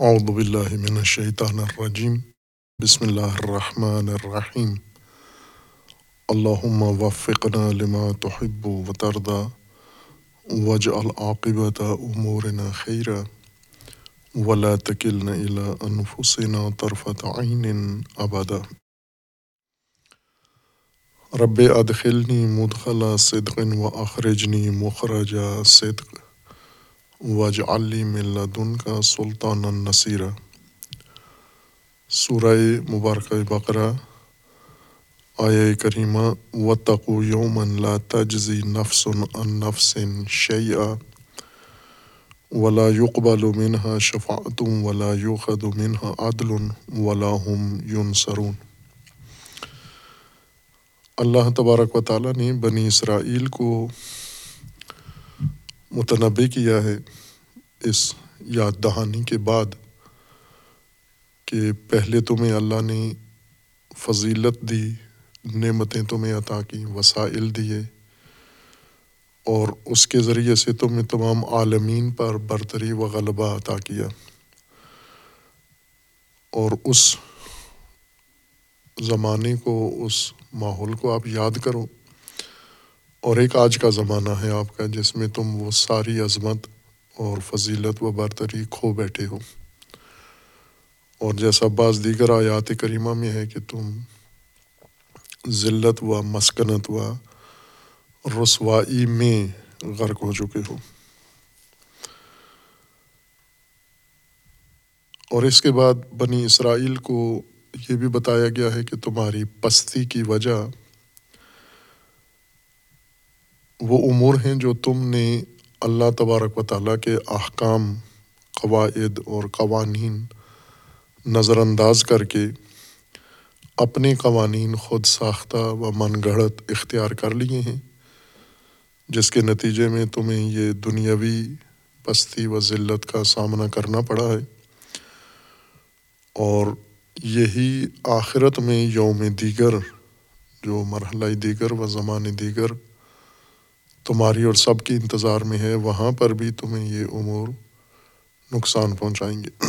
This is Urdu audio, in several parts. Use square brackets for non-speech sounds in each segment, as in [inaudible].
اعوذ باللہ من الشیطان الرجیم بسم اللہ الرحمن الرحیم اللہم وفقنا لما تحب و تردا وجعل عاقبت امورنا خیرا ولا تکلنا الى انفسنا طرفت عین ابدا رب ادخلنی مدخل صدق و اخرجنی مخرج صدق. وج علی ملدن کا سلطان النصیرہ سورہ مبارکہ بقرہ آیا کریمہ و تقو یومن لا تجزی نفس ان نفس شیعہ ولا يقبل منها شفاعت ولا يؤخذ منها عدل ولا هم ينصرون اللہ تبارک و تعالیٰ نے بنی اسرائیل کو متنبع کیا ہے اس یاد دہانی کے بعد کہ پہلے تمہیں اللہ نے فضیلت دی، نعمتیں تمہیں عطا کی، وسائل دیے، اور اس کے ذریعے سے تمہیں تمام عالمین پر برتری و غلبہ عطا کیا۔ اور اس زمانے کو، اس ماحول کو آپ یاد کرو۔ اور ایک آج کا زمانہ ہے آپ کا جس میں تم وہ ساری عظمت اور فضیلت و برتری کھو بیٹھے ہو۔ اور جیسا بعض دیگر آیات کریمہ میں ہے کہ تم ذلت و مسکنت و رسوائی میں غرق ہو چکے ہو۔ اور اس کے بعد بنی اسرائیل کو یہ بھی بتایا گیا ہے کہ تمہاری پستی کی وجہ وہ امور ہیں جو تم نے اللہ تبارک و تعالیٰ کے احکام، قواعد اور قوانین نظر انداز کر کے اپنے قوانین خود ساختہ و من گھڑت اختیار کر لیے ہیں، جس کے نتیجے میں تمہیں یہ دنیاوی پستی و ذلت کا سامنا کرنا پڑا ہے۔ اور یہی آخرت میں یوم دیگر، جو مرحلہ دیگر و زمان دیگر تمہاری اور سب کی انتظار میں ہے، وہاں پر بھی تمہیں یہ امور نقصان پہنچائیں گے۔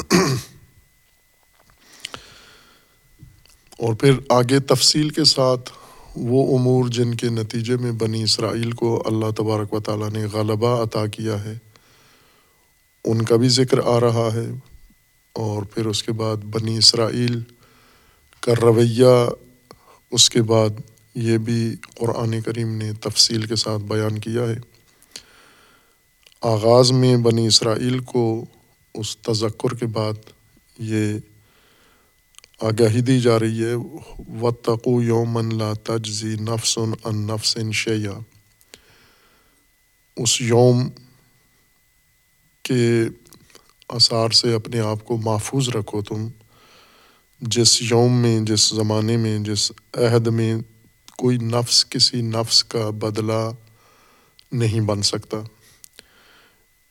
اور پھر آگے تفصیل کے ساتھ وہ امور جن کے نتیجے میں بنی اسرائیل کو اللہ تبارک و تعالیٰ نے غلبہ عطا کیا ہے، ان کا بھی ذکر آ رہا ہے۔ اور پھر اس کے بعد بنی اسرائیل کا رویہ، اس کے بعد یہ بھی قرآن کریم نے تفصیل کے ساتھ بیان کیا ہے۔ آغاز میں بنی اسرائیل کو اس تذکر کے بعد یہ آگاہی دی جا رہی ہے و تقو یومن لا تجزی نفس ان نفس شیا اس یوم کے اثار سے اپنے آپ کو محفوظ رکھو تم۔ جس یوم میں، جس زمانے میں، جس عہد میں کوئی نفس کسی نفس کا بدلہ نہیں بن سکتا۔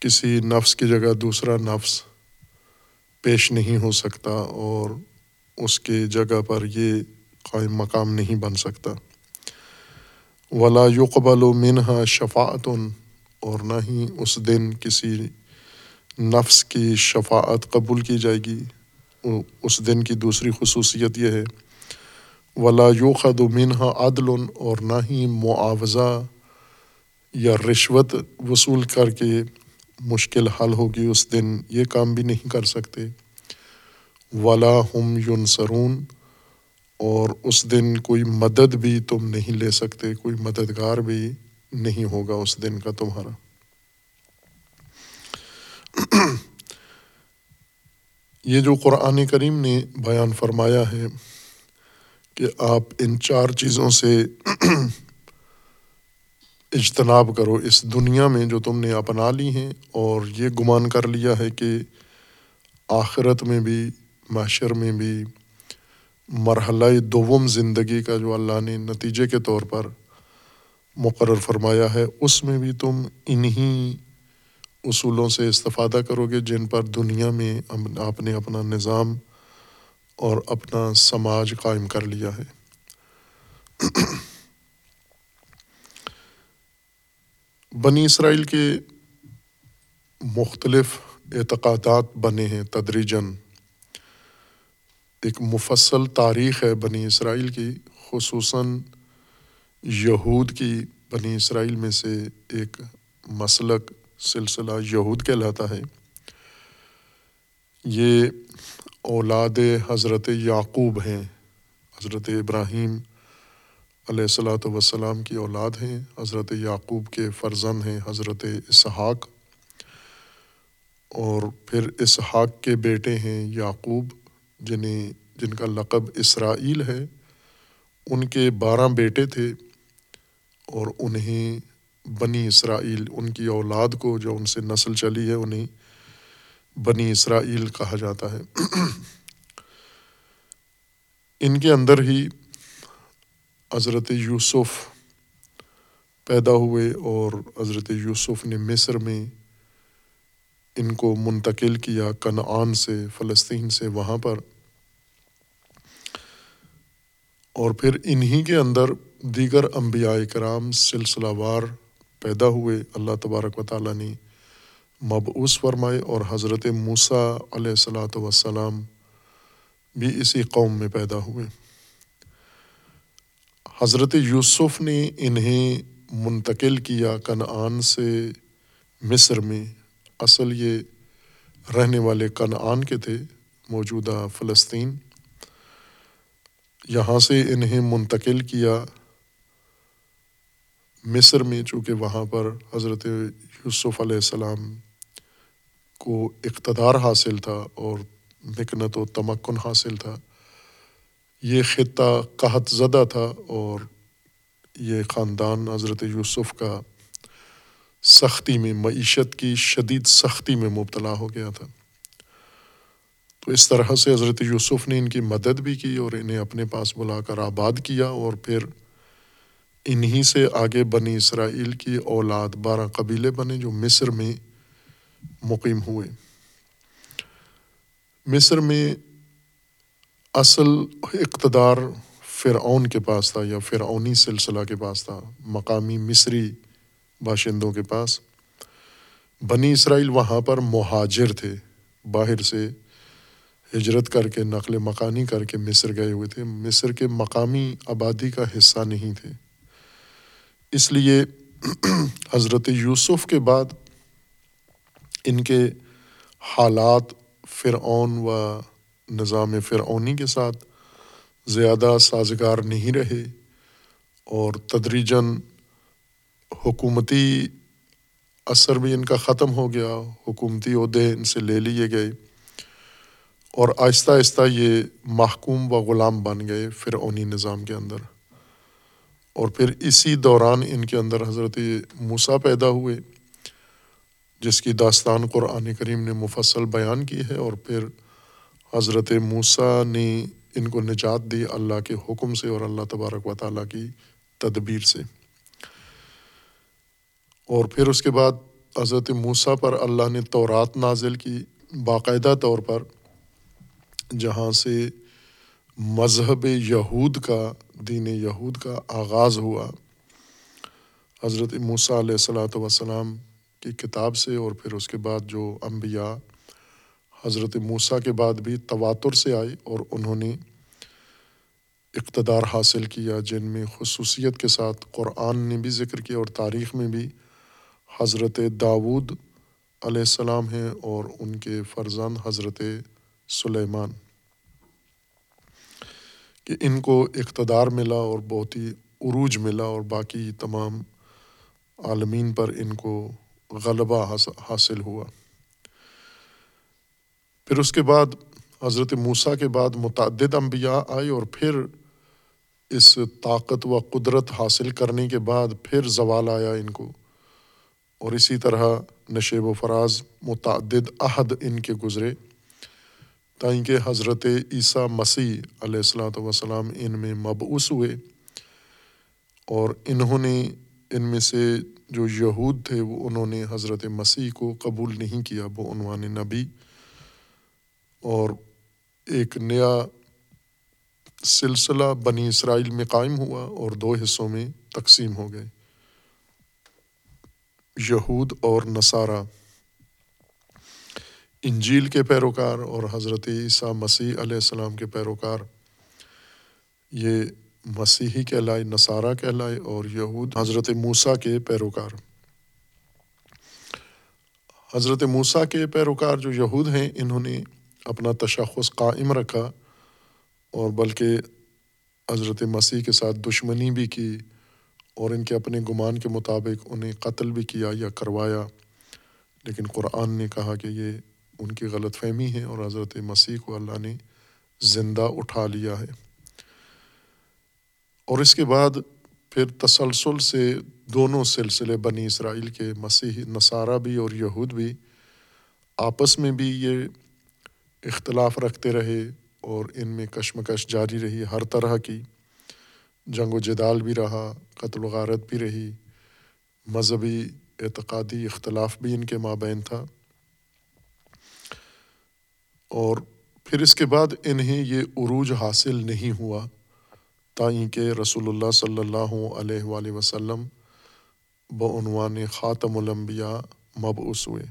کسی نفس کی جگہ دوسرا نفس پیش نہیں ہو سکتا اور اس کے جگہ پر یہ قائم مقام نہیں بن سکتا۔ ولا یقبل و منہا شفاعتن اور نہ ہی اس دن کسی نفس کی شفاعت قبول کی جائے گی۔ اس دن کی دوسری خصوصیت یہ ہے ولا یوخد منہا عدل اور نہ ہی معاوضہ یا رشوت وصول کر کے مشکل حل ہوگی اس دن، یہ کام بھی نہیں کر سکتے۔ ولا ہم یون سرون اور اس دن کوئی مدد بھی تم نہیں لے سکتے، کوئی مددگار بھی نہیں ہوگا اس دن کا تمہارا۔ یہ جو قرآن کریم نے بیان فرمایا ہے کہ آپ ان چار چیزوں سے [clears throat] اجتناب کرو۔ اس دنیا میں جو تم نے اپنا لی ہیں اور یہ گمان کر لیا ہے کہ آخرت میں بھی، معاشر میں بھی مرحلہ دوم زندگی کا جو اللہ نے نتیجے کے طور پر مقرر فرمایا ہے، اس میں بھی تم انہیں اصولوں سے استفادہ کرو گے جن پر دنیا میں آپ نے اپنا نظام اور اپنا سماج قائم کر لیا ہے۔ بنی اسرائیل کے مختلف اعتقادات بنے ہیں تدریجن ایک مفصل تاریخ ہے بنی اسرائیل کی، خصوصاً یہود کی۔ بنی اسرائیل میں سے ایک مسلک سلسلہ یہود کہلاتا ہے۔ یہ اولاد حضرت یعقوب ہیں۔ حضرت ابراہیم علیہ السلاۃ وسلام کی اولاد ہیں۔ حضرت یعقوب کے فرزند ہیں حضرت اسحاق۔ اور پھر اسحاق کے بیٹے ہیں یعقوب، جنہیں جن کا لقب اسرائیل ہے۔ ان کے بارہ بیٹے تھے اور انہیں بنی اسرائیل، ان کی اولاد کو جو ان سے نسل چلی ہے، انہیں بنی اسرائیل کہا جاتا ہے۔ ان کے اندر ہی حضرت یوسف پیدا ہوئے اور حضرت یوسف نے مصر میں ان کو منتقل کیا کنعان سے، فلسطین سے وہاں پر۔ اور پھر انہی کے اندر دیگر انبیاء کرام سلسلہ وار پیدا ہوئے۔ اللہ تبارک و تعالیٰ نے مبعوث فرمائے اور حضرت موسیٰ علیہ السلاۃ وسلام بھی اسی قوم میں پیدا ہوئے۔ حضرت یوسف نے انہیں منتقل کیا کنعان سے مصر میں۔ اصل یہ رہنے والے کنعان کے تھے، موجودہ فلسطین۔ یہاں سے انہیں منتقل کیا مصر میں، چونکہ وہاں پر حضرت یوسف علیہ السلام کو اقتدار حاصل تھا اور مکنت و تمکن حاصل تھا۔ یہ خطہ قحط زدہ تھا اور یہ خاندان حضرت یوسف کا سختی میں، معیشت کی شدید سختی میں مبتلا ہو گیا تھا۔ تو اس طرح سے حضرت یوسف نے ان کی مدد بھی کی اور انہیں اپنے پاس بلا کر آباد کیا اور پھر انہی سے آگے بنی اسرائیل کی اولاد بارہ قبیلے بنے جو مصر میں مقیم ہوئے۔ مصر میں اصل اقتدار فرعون کے پاس تھا یا فرعونی سلسلہ کے پاس تھا، مقامی مصری باشندوں کے پاس۔ بنی اسرائیل وہاں پر مہاجر تھے۔ باہر سے ہجرت کر کے، نقل مکانی کر کے مصر گئے ہوئے تھے۔ مصر کے مقامی آبادی کا حصہ نہیں تھے۔ اس لیے [clears throat] حضرت یوسف کے بعد ان کے حالات فرعون و نظام فرعونی کے ساتھ زیادہ سازگار نہیں رہے اور تدریجن حکومتی اثر بھی ان کا ختم ہو گیا، حکومتی عہدے ان سے لے لیے گئے اور آہستہ آہستہ یہ محکوم و غلام بن گئے فرعونی نظام کے اندر۔ اور پھر اسی دوران ان کے اندر حضرت موسیٰ پیدا ہوئے۔ جس کی داستان قرآن کریم نے مفصل بیان کی ہے اور پھر حضرت موسیٰ نے ان کو نجات دی اللہ کے حکم سے اور اللہ تبارک و تعالیٰ کی تدبیر سے۔ اور پھر اس کے بعد حضرت موسیٰ پر اللہ نے تورات نازل کی باقاعدہ طور پر، جہاں سے مذہب یہود کا، دین یہود کا آغاز ہوا۔ حضرت موسیٰ علیہ السلاۃ وسلام کی کتاب سے اور پھر اس کے بعد جو انبیاء حضرت موسیٰ کے بعد بھی تواتر سے آئی اور انہوں نے اقتدار حاصل کیا، جن میں خصوصیت کے ساتھ قرآن نے بھی ذکر کیا اور تاریخ میں بھی حضرت داود علیہ السلام ہیں اور ان کے فرزند حضرت سلیمان۔ کہ ان کو اقتدار ملا اور بہت ہی عروج ملا اور باقی تمام عالمین پر ان کو غلبہ حاصل ہوا۔ پھر اس کے بعد حضرت موسیٰ کے بعد متعدد انبیاء آئے اور پھر اس طاقت و قدرت حاصل کرنے کے بعد پھر زوال آیا ان کو۔ اور اسی طرح نشیب و فراز متعدد عہد ان کے گزرے تائیں کہ حضرت عیسیٰ مسیح علیہ السلاۃ وسلام ان میں مبعوث ہوئے اور انہوں نے ان میں سے جو یہود تھے، وہ انہوں نے حضرت مسیح کو قبول نہیں کیا، وہ عنوان نبی۔ اور ایک نیا سلسلہ بنی اسرائیل میں قائم ہوا اور دو حصوں میں تقسیم ہو گئے۔ یہود اور نصارہ۔ انجیل کے پیروکار اور حضرت عیسیٰ مسیح علیہ السلام کے پیروکار۔ یہ مسیحی کہلائے، نصارہ کہلائے اور یہود حضرت موسیٰ کے پیروکار۔ حضرت موسیٰ کے پیروکار جو یہود ہیں، انہوں نے اپنا تشخص قائم رکھا اور بلکہ حضرت مسیح کے ساتھ دشمنی بھی کی اور ان کے اپنے گمان کے مطابق انہیں قتل بھی کیا یا کروایا۔ لیکن قرآن نے کہا کہ یہ ان کی غلط فہمی ہے اور حضرت مسیح کو اللہ نے زندہ اٹھا لیا ہے۔ اور اس کے بعد پھر تسلسل سے دونوں سلسلے بنی اسرائیل کے مسیح نصارہ بھی اور یہود بھی آپس میں بھی یہ اختلاف رکھتے رہے اور ان میں کشمکش جاری رہی ہر طرح کی۔ جنگ و جدال بھی رہا، قتل و غارت بھی رہی، مذہبی اعتقادی اختلاف بھی ان کے مابین تھا۔ اور پھر اس کے بعد انہیں یہ عروج حاصل نہیں ہوا۔ تائیں کہ رسول اللہ صلی اللہ علیہ وآلہ وسلم بعنوان خاتم الانبیاء مبعوث ہوئے۔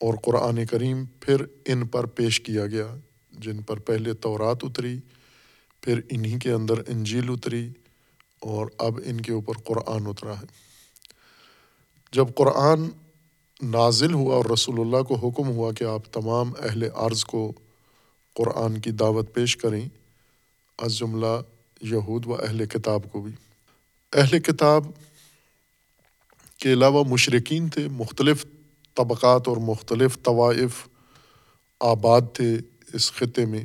اور قرآن کریم پھر ان پر پیش کیا گیا، جن پر پہلے تورات اتری، پھر انہی کے اندر انجیل اتری، اور اب ان کے اوپر قرآن اترا ہے۔ جب قرآن نازل ہوا اور رسول اللہ کو حکم ہوا کہ آپ تمام اہل عرض کو قرآن کی دعوت پیش کریں، از جملہ یہود و اہل کتاب کو بھی۔ اہل کتاب کے علاوہ مشرقین تھے، مختلف طبقات اور مختلف طوائف آباد تھے اس خطے میں،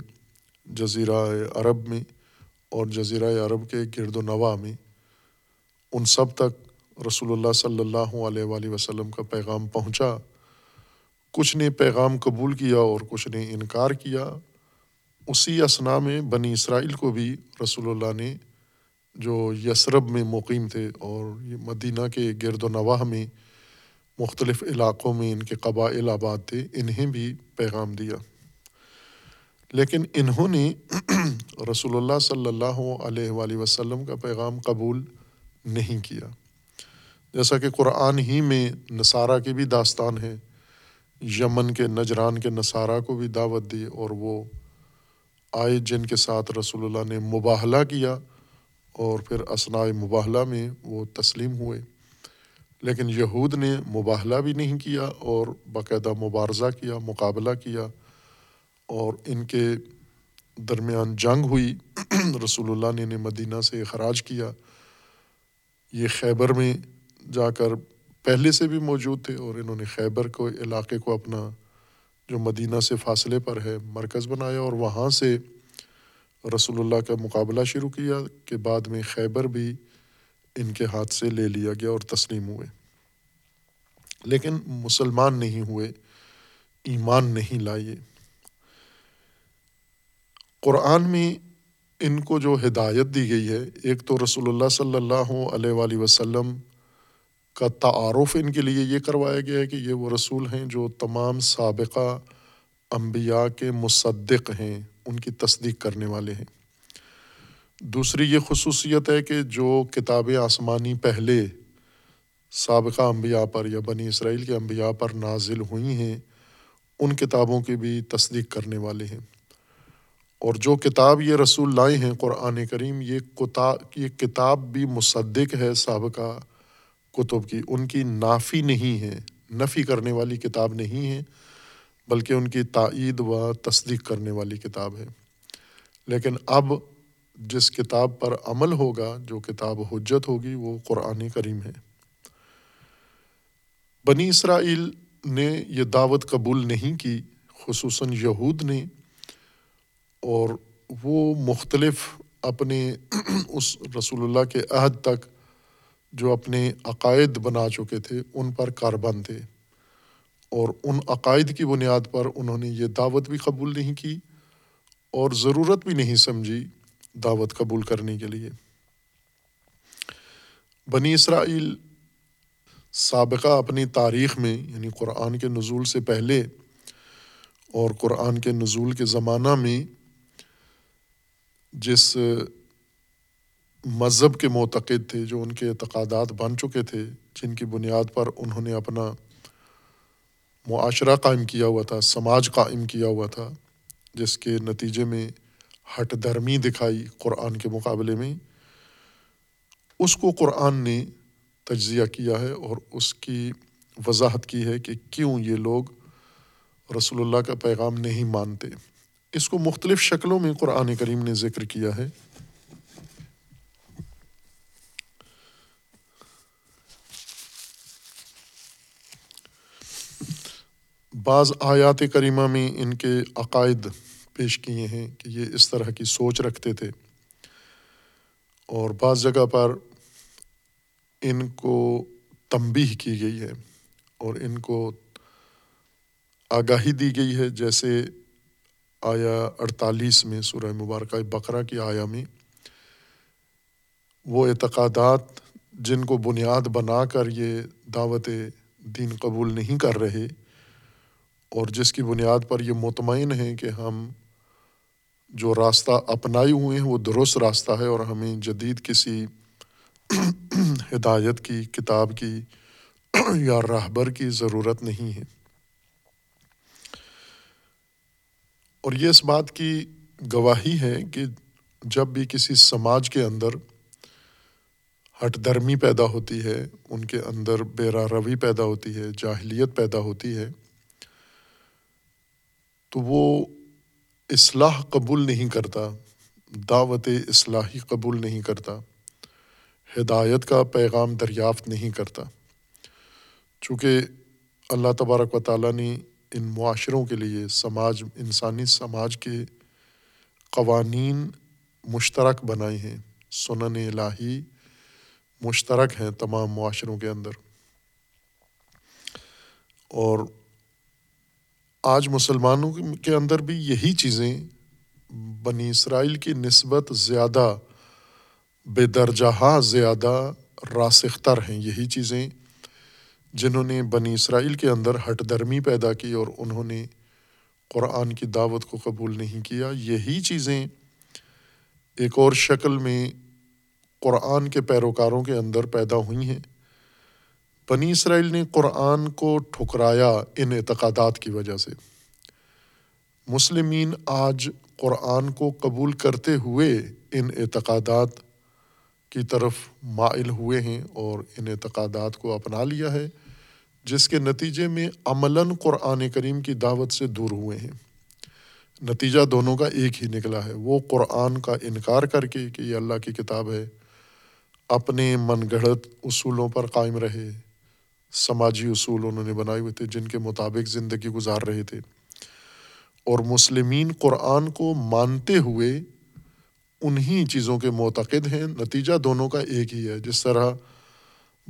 جزیرہ عرب میں اور جزیرہ عرب کے گرد و نواح میں۔ ان سب تک رسول اللہ صلی اللہ علیہ وآلہ وسلم کا پیغام پہنچا۔ کچھ نے پیغام قبول کیا اور کچھ نے انکار کیا۔ اسی اسنا میں بنی اسرائیل کو بھی رسول اللہ نے جو یسرب میں مقیم تھے اور یہ مدینہ کے گرد و نواح میں مختلف علاقوں میں ان کے قبائل آباد تھے، انہیں بھی پیغام دیا۔ لیکن انہوں نے [clears throat] رسول اللہ صلی اللہ علیہ وآلہ وسلم کا پیغام قبول نہیں کیا۔ جیسا کہ قرآن ہی میں نصارہ کی بھی داستان ہے یمن کے نجران کے نصارہ کو بھی دعوت دی اور وہ آئے جن کے ساتھ رسول اللہ نے مباہلہ کیا اور پھر اسناء مباہلہ میں وہ تسلیم ہوئے۔ لیکن یہود نے مباہلہ بھی نہیں کیا اور باقاعدہ مبارزہ کیا، مقابلہ کیا اور ان کے درمیان جنگ ہوئی۔ [clears throat] رسول اللہ نے انہیں مدینہ سے اخراج کیا۔ یہ خیبر میں جا کر پہلے سے بھی موجود تھے اور انہوں نے خیبر کو، علاقے کو اپنا جو مدینہ سے فاصلے پر ہے، مرکز بنایا اور وہاں سے رسول اللہ کا مقابلہ شروع کیا کہ بعد میں خیبر بھی ان کے ہاتھ سے لے لیا گیا اور تسلیم ہوئے۔ لیکن مسلمان نہیں ہوئے، ایمان نہیں لائے۔ قرآن میں ان کو جو ہدایت دی گئی ہے، ایک تو رسول اللہ صلی اللہ علیہ وآلہ وسلم کا تعارف ان کے لیے یہ کروایا گیا ہے کہ یہ وہ رسول ہیں جو تمام سابقہ انبیاء کے مصدق ہیں، ان کی تصدیق کرنے والے ہیں۔ دوسری یہ خصوصیت ہے کہ جو کتاب آسمانی پہلے سابقہ انبیاء پر یا بنی اسرائیل کے انبیاء پر نازل ہوئی ہیں، ان کتابوں کی بھی تصدیق کرنے والے ہیں۔ اور جو کتاب یہ رسول لائے ہیں قرآن کریم، یہ یہ کتاب بھی مصدق ہے سابقہ کتب کی، ان کی نافی نہیں ہے، نفی کرنے والی کتاب نہیں ہے، بلکہ ان کی تائید و تصدیق کرنے والی کتاب ہے۔ لیکن اب جس کتاب پر عمل ہوگا، جو کتاب حجت ہوگی، وہ قرآن کریم ہے۔ بنی اسرائیل نے یہ دعوت قبول نہیں کی، خصوصاً یہود نے، اور وہ مختلف اپنے [clears throat] اس رسول اللہ کے عہد تک جو اپنے عقائد بنا چکے تھے، ان پر کاربند تھے۔ اور ان عقائد کی بنیاد پر انہوں نے یہ دعوت بھی قبول نہیں کی اور ضرورت بھی نہیں سمجھی دعوت قبول کرنے کے لیے۔ بنی اسرائیل سابقہ اپنی تاریخ میں یعنی قرآن کے نزول سے پہلے اور قرآن کے نزول کے زمانہ میں، جس مذہب کے معتقد تھے، جو ان کے اعتقادات بن چکے تھے، جن کی بنیاد پر انہوں نے اپنا معاشرہ قائم کیا ہوا تھا، سماج قائم کیا ہوا تھا، جس کے نتیجے میں ہٹ درمی دکھائی قرآن کے مقابلے میں۔ اس کو قرآن نے تجزیہ کیا ہے اور اس کی وضاحت کی ہے کہ کیوں یہ لوگ رسول اللہ کا پیغام نہیں مانتے۔ اس کو مختلف شکلوں میں قرآن کریم نے ذکر کیا ہے۔ بعض آیات کریمہ میں ان کے عقائد پیش کیے ہیں کہ یہ اس طرح کی سوچ رکھتے تھے۔ اور بعض جگہ پر ان کو تنبیہ کی گئی ہے اور ان کو آگاہی دی گئی ہے، جیسے آیا اڑتالیس میں سورہ مبارکہ بقرہ کی آیا میں۔ وہ اعتقادات جن کو بنیاد بنا کر یہ دعوت دین قبول نہیں کر رہے اور جس کی بنیاد پر یہ مطمئن ہیں کہ ہم جو راستہ اپنائے ہوئے ہیں وہ درست راستہ ہے اور ہمیں جدید کسی [clears throat] ہدایت کی، کتاب کی [clears throat] یا راہبر کی ضرورت نہیں ہے۔ اور یہ اس بات کی گواہی ہے کہ جب بھی کسی سماج کے اندر ہٹ درمی پیدا ہوتی ہے، ان کے اندر بیرا روی پیدا ہوتی ہے، جاہلیت پیدا ہوتی ہے تو وہ اصلاح قبول نہیں کرتا، دعوت اصلاحی قبول نہیں کرتا، ہدایت کا پیغام دریافت نہیں کرتا۔ چونکہ اللہ تبارک و تعالیٰ نے ان معاشروں کے لیے، سماج، انسانی سماج کے قوانین مشترک بنائے ہیں، سنن الہی مشترک ہیں تمام معاشروں کے اندر۔ اور آج مسلمانوں کے اندر بھی یہی چیزیں بنی اسرائیل کی نسبت زیادہ، بے درجہ زیادہ راسختر ہیں۔ یہی چیزیں جنہوں نے بنی اسرائیل کے اندر ہٹ درمی پیدا کی اور انہوں نے قرآن کی دعوت کو قبول نہیں کیا۔ یہی چیزیں ایک اور شکل میں قرآن کے پیروکاروں کے اندر پیدا ہوئی ہیں۔ بنی اسرائیل نے قرآن کو ٹھکرایا ان اعتقادات کی وجہ سے۔ مسلمین آج قرآن کو قبول کرتے ہوئے ان اعتقادات کی طرف مائل ہوئے ہیں اور ان اعتقادات کو اپنا لیا ہے، جس کے نتیجے میں عملاً قرآن کریم کی دعوت سے دور ہوئے ہیں۔ نتیجہ دونوں کا ایک ہی نکلا ہے، وہ قرآن کا انکار کر کے کہ یہ اللہ کی کتاب ہے۔ اپنے من گڑھت اصولوں پر قائم رہے۔ سماجی اصول انہوں نے بنائے ہوئے تھے جن کے مطابق زندگی گزار رہے تھے۔ اور مسلمین قرآن کو مانتے ہوئے انہی چیزوں کے معتقد ہیں۔ نتیجہ دونوں کا ایک ہی ہے۔ جس طرح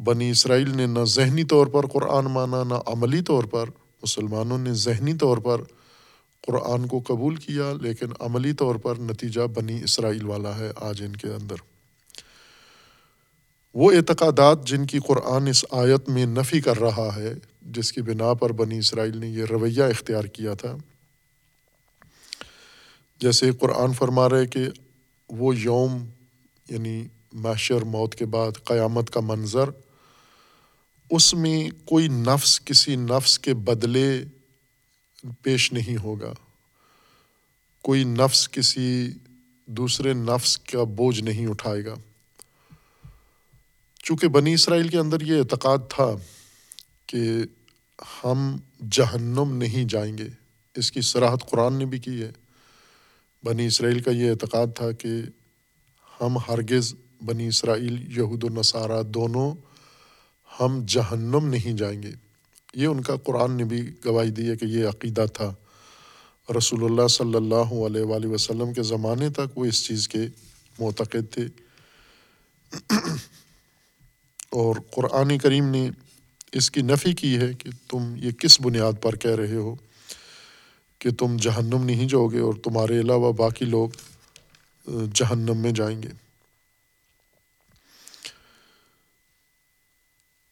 بنی اسرائیل نے نہ ذہنی طور پر قرآن مانا، نہ عملی طور پر مسلمانوں نے ذہنی طور پر قرآن کو قبول کیا، لیکن عملی طور پر نتیجہ بنی اسرائیل والا ہے آج ان کے اندر۔ وہ اعتقادات جن کی قرآن اس آیت میں نفی کر رہا ہے، جس کی بنا پر بنی اسرائیل نے یہ رویہ اختیار کیا تھا۔ جیسے قرآن فرما رہے کہ وہ یوم یعنی معاشر موت کے بعد، قیامت کا منظر، اس میں کوئی نفس، کسی نفس کے بدلے پیش نہیں ہوگا۔ کوئی نفس کسی دوسرے نفس کا بوجھ نہیں اٹھائے گا۔ چونکہ بنی اسرائیل کے اندر یہ اعتقاد تھا کہ ہم جہنم نہیں جائیں گے، اس کی سراحت قرآن نے بھی کی ہے۔ بنی اسرائیل کا یہ اعتقاد تھا کہ ہم ہرگز بنی اسرائیل، یہود و نصارہ دونوں ہم جہنم نہیں جائیں گے۔ یہ ان کا قرآن نے بھی گواہی دی ہے کہ یہ عقیدہ تھا۔ رسول اللہ صلی اللہ علیہ وآلہ وسلم کے زمانے تک وہ اس چیز کے معتقد تھے۔ اور قرآن کریم نے اس کی نفی کی ہے کہ تم یہ کس بنیاد پر کہہ رہے ہو کہ تم جہنم نہیں جاؤ گے اور تمہارے علاوہ باقی لوگ جہنم میں جائیں گے۔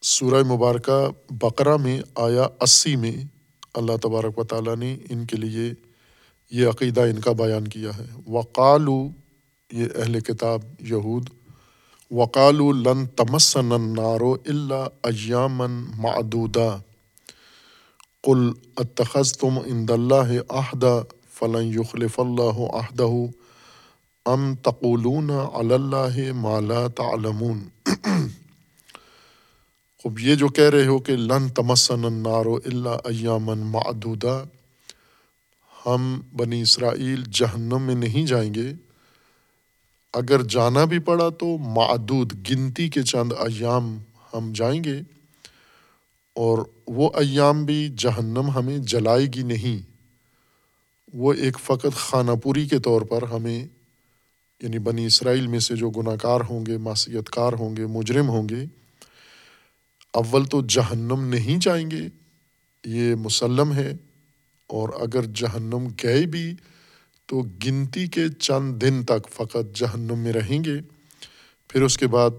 سورہ مبارکہ بقرہ میں آیا اسی میں اللہ تبارک و تعالیٰ نے ان کے لیے یہ عقیدہ ان کا بیان کیا ہے۔ وقالو، یہ اہل کتاب یہود وقال تمسن النار اللہ ایامن معدودہ قل اتخذ تم اند اللہ عہدہ فلاں یخلف اللہ عہدہ ام تقولون اللہ مالا تعلمون؟ [coughs] خب یہ جو کہہ رہے ہو کہ لن تمسن النار الا ایامن معدودہ ہم بنی اسرائیل جہنم میں نہیں جائیں گے اگر جانا بھی پڑا تو معدود گنتی کے چند ایام ہم جائیں گے اور وہ ایام بھی جہنم ہمیں جلائے گی نہیں۔ وہ ایک فقط خانہ پوری کے طور پر ہمیں یعنی بنی اسرائیل میں سے جو گناہ کار ہوں گے معصیت کار ہوں گے، مجرم ہوں گے، اول تو جہنم نہیں جائیں گے، یہ مسلم ہے۔ اور اگر جہنم گئے بھی تو گنتی کے چند دن تک فقط جہنم میں رہیں گے، پھر اس کے بعد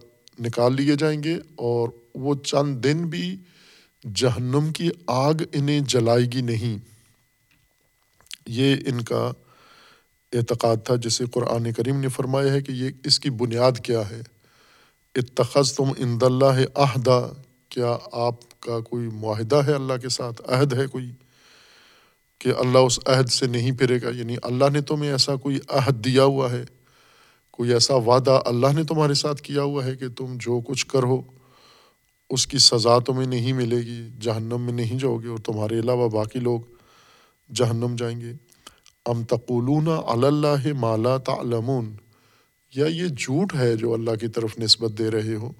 نکال لیے جائیں گے اور وہ چند دن بھی جہنم کی آگ انہیں جلائے گی نہیں۔ یہ ان کا اعتقاد تھا، جسے قرآن کریم نے فرمایا ہے کہ یہ اس کی بنیاد کیا ہے۔ اتخذ تم اند اللہ عہدہ، کیا آپ کا کوئی معاہدہ ہے اللہ کے ساتھ؟ عہد ہے کوئی؟ کہ اللہ اس عہد سے نہیں پھرے گا۔ یعنی اللہ نے تمہیں ایسا کوئی عہد دیا ہوا ہے، کوئی ایسا وعدہ اللہ نے تمہارے ساتھ کیا ہوا ہے کہ تم جو کچھ کرو، اس کی سزا تمہیں نہیں ملے گی، جہنم میں نہیں جاؤ گے اور تمہارے علاوہ باقی لوگ جہنم جائیں گے۔ ام تقولون اللہ مالا تعلمون۔ یا یہ جھوٹ ہے جو اللہ کی طرف نسبت دے رہے ہو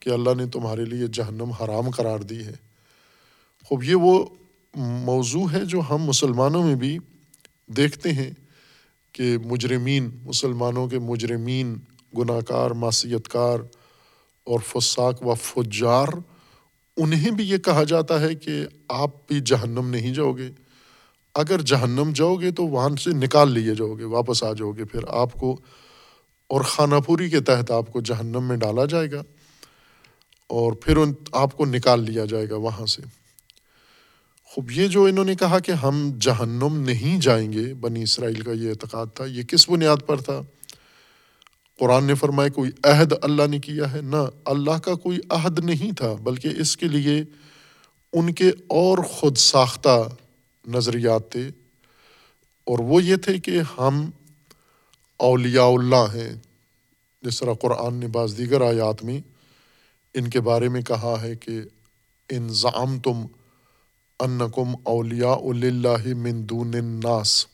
کہ اللہ نے تمہارے لیے جہنم حرام قرار دی ہے۔ خوب یہ وہ موضوع ہے جو ہم مسلمانوں میں بھی دیکھتے ہیں کہ مجرمین، مسلمانوں کے مجرمین گناہ کار معصیت کار اور فساق و فجار، انہیں بھی یہ کہا جاتا ہے کہ آپ بھی جہنم نہیں جاؤ گے۔ اگر جہنم جاؤ گے تو وہاں سے نکال لیے جاؤ گے، واپس آ جاؤ گے۔ پھر آپ کو اور خانہ پوری کے تحت آپ کو جہنم میں ڈالا جائے گا اور پھر ان، آپ کو نکال لیا جائے گا وہاں سے۔ خوب یہ جو انہوں نے کہا کہ ہم جہنم نہیں جائیں گے، بنی اسرائیل کا یہ اعتقاد تھا، یہ کس بنیاد پر تھا؟ قرآن نے فرمایا کوئی عہد اللہ نے کیا ہے؟ نہ، اللہ کا کوئی عہد نہیں تھا، بلکہ اس کے لیے ان کے اور خود ساختہ نظریات تھے۔ اور وہ یہ تھے کہ ہم اولیاء اللہ ہیں۔ جس طرح قرآن نے بعض دیگر آیات میں ان کے بارے میں کہا ہے کہ ان ضام تم انکم اولیاء اللہ من دون الناس۔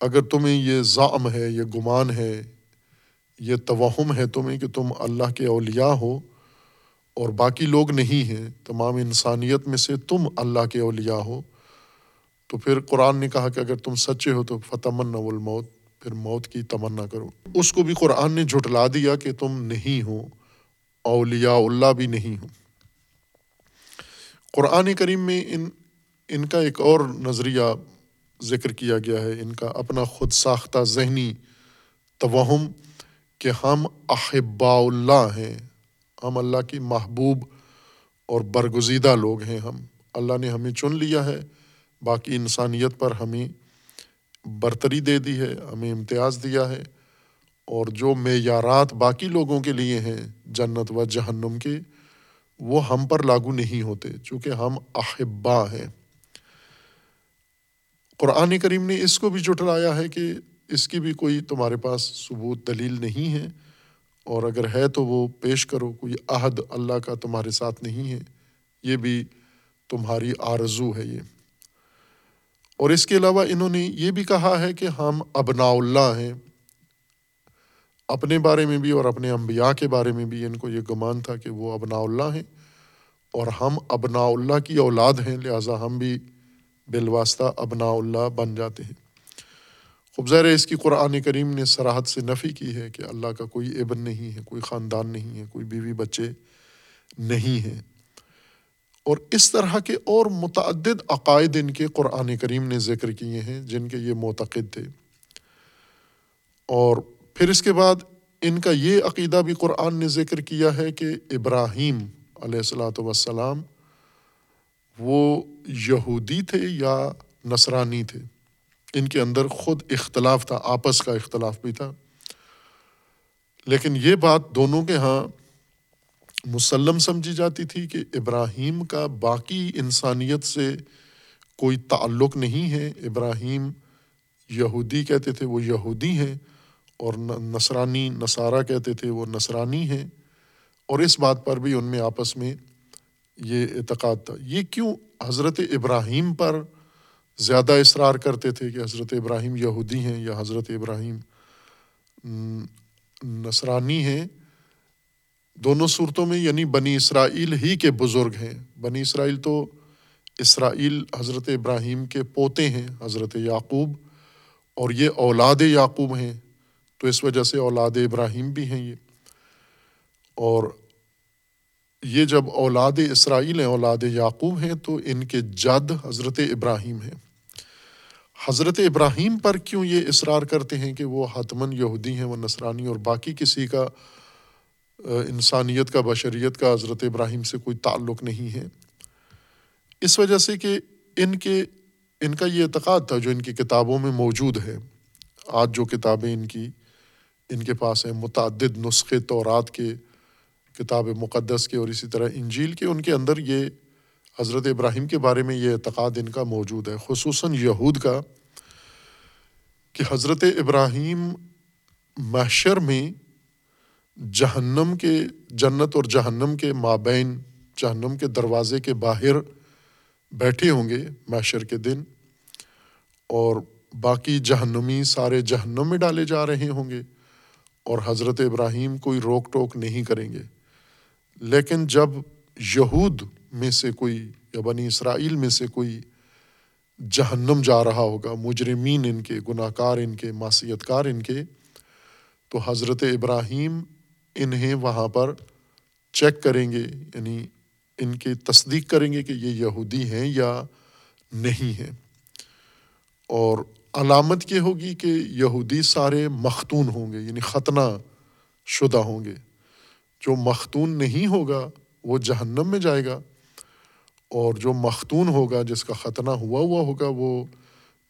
اگر تمہیں یہ ضام ہے، یہ گمان ہے، یہ توہم ہے تمہیں کہ تم اللہ کے اولیاء ہو اور باقی لوگ نہیں ہیں، تمام انسانیت میں سے تم اللہ کے اولیاء ہو، تو پھر قرآن نے کہا کہ اگر تم سچے ہو تو فتمن الموت پھر موت کی تمنا کرو۔ اس کو بھی قرآن نے جھٹلا دیا کہ تم نہیں ہو، اولیاء اللہ بھی نہیں ہو۔ قرآن کریم میں ان ان کا ایک اور نظریہ ذکر کیا گیا ہے، ان کا اپنا خود ساختہ ذہنی توہم کہ ہم احبا اللہ ہیں، ہم اللہ کی محبوب اور برگزیدہ لوگ ہیں ہم۔ اللہ نے ہمیں چن لیا ہے، باقی انسانیت پر ہمیں برتری دے دی ہے، ہمیں امتیاز دیا ہے۔ اور جو معیارات باقی لوگوں کے لیے ہیں، جنت و جہنم کے وہ ہم پر لاگو نہیں ہوتے چونکہ ہم احبا ہیں۔ قرآن کریم نے اس کو بھی جٹلایا ہے کہ اس کی بھی کوئی تمہارے پاس ثبوت دلیل نہیں ہے، اور اگر ہے تو وہ پیش کرو، کوئی عہد اللہ کا تمہارے ساتھ نہیں ہے۔ یہ بھی تمہاری آرزو ہے یہ۔ اور اس کے علاوہ انہوں نے یہ بھی کہا ہے کہ ہم ابنا اللہ ہیں۔ اپنے بارے میں بھی اور اپنے انبیاء کے بارے میں بھی ان کو یہ گمان تھا کہ وہ ابنا اللہ ہیں اور ہم ابنا اللہ کی اولاد ہیں، لہٰذا ہم بھی بالواسطہ ابنا اللہ بن جاتے ہیں۔ خوب ظاہر اس کی قرآن کریم نے سراحت سے نفی کی ہے کہ اللہ کا کوئی ابن نہیں ہے، کوئی خاندان نہیں ہے، کوئی بیوی بچے نہیں ہیں۔ اور اس طرح کے اور متعدد عقائد ان کے قرآن کریم نے ذکر کیے ہیں، جن کے یہ معتقد تھے۔ اور پھر اس کے بعد ان کا یہ عقیدہ بھی قرآن نے ذکر کیا ہے کہ ابراہیم علیہ السلاۃ وسلام وہ یہودی تھے یا نصرانی تھے؟ ان کے اندر خود اختلاف تھا، آپس کا اختلاف بھی تھا۔ لیکن یہ بات دونوں کے ہاں مسلم سمجھی جاتی تھی کہ ابراہیم کا باقی انسانیت سے کوئی تعلق نہیں ہے۔ ابراہیم یہودی کہتے تھے، وہ یہودی ہیں۔ اور نصرانی، نصارہ کہتے تھے وہ نصرانی ہیں اور اس بات پر بھی ان میں آپس میں یہ اعتقاد تھا۔ یہ کیوں حضرت ابراہیم پر زیادہ اصرار کرتے تھے کہ حضرت ابراہیم یہودی ہیں یا حضرت ابراہیم نصرانی ہیں؟ دونوں صورتوں میں یعنی بنی اسرائیل ہی کے بزرگ ہیں۔ بنی اسرائیل تو اسرائیل حضرت ابراہیم کے پوتے ہیں، حضرت یعقوب، اور یہ اولاد یعقوب ہیں۔ تو اس وجہ سے اولاد ابراہیم بھی ہیں یہ۔ اور یہ جب اولاد اسرائیل ہیں، اولاد یعقوب ہیں، تو ان کے جد حضرت ابراہیم ہیں۔ حضرت ابراہیم پر کیوں یہ اصرار کرتے ہیں کہ وہ حتمن یہودی ہیں، وہ نصرانی، اور باقی کسی کا انسانیت کا، بشریت کا حضرت ابراہیم سے کوئی تعلق نہیں ہے۔ اس وجہ سے کہ ان کے، ان کا یہ اعتقاد تھا جو ان کی کتابوں میں موجود ہے۔ آج جو کتابیں ان کی ان کے پاس ہیں متعدد نسخے تورات کے، کتاب مقدس کے اور اسی طرح انجیل کے۔ ان کے اندر یہ حضرت ابراہیم کے بارے میں یہ اعتقاد ان کا موجود ہے، خصوصاً یہود کا، کہ حضرت ابراہیم محشر میں جہنم کے، جنت اور جہنم کے مابین، جہنم کے دروازے کے باہر بیٹھے ہوں گے محشر کے دن، اور باقی جہنمی سارے جہنم میں ڈالے جا رہے ہوں گے۔ اور حضرت ابراہیم کوئی روک ٹوک نہیں کریں گے۔ لیکن جب یہود میں سے کوئی، یا بنی اسرائیل میں سے کوئی جہنم جا رہا ہوگا، مجرمین ان کے گناہ کار ان کے معصیت کار ان کے، تو حضرت ابراہیم انہیں وہاں پر چیک کریں گے یعنی ان کی تصدیق کریں گے کہ یہ یہودی ہیں یا نہیں ہیں۔ اور علامت یہ ہوگی کہ یہودی سارے مختون ہوں گے یعنی ختنہ شدہ ہوں گے۔ جو مختون نہیں ہوگا، وہ جہنم میں جائے گا۔ اور جو مختون ہوگا، جس کا ختنہ ہوا ہوا ہوگا، وہ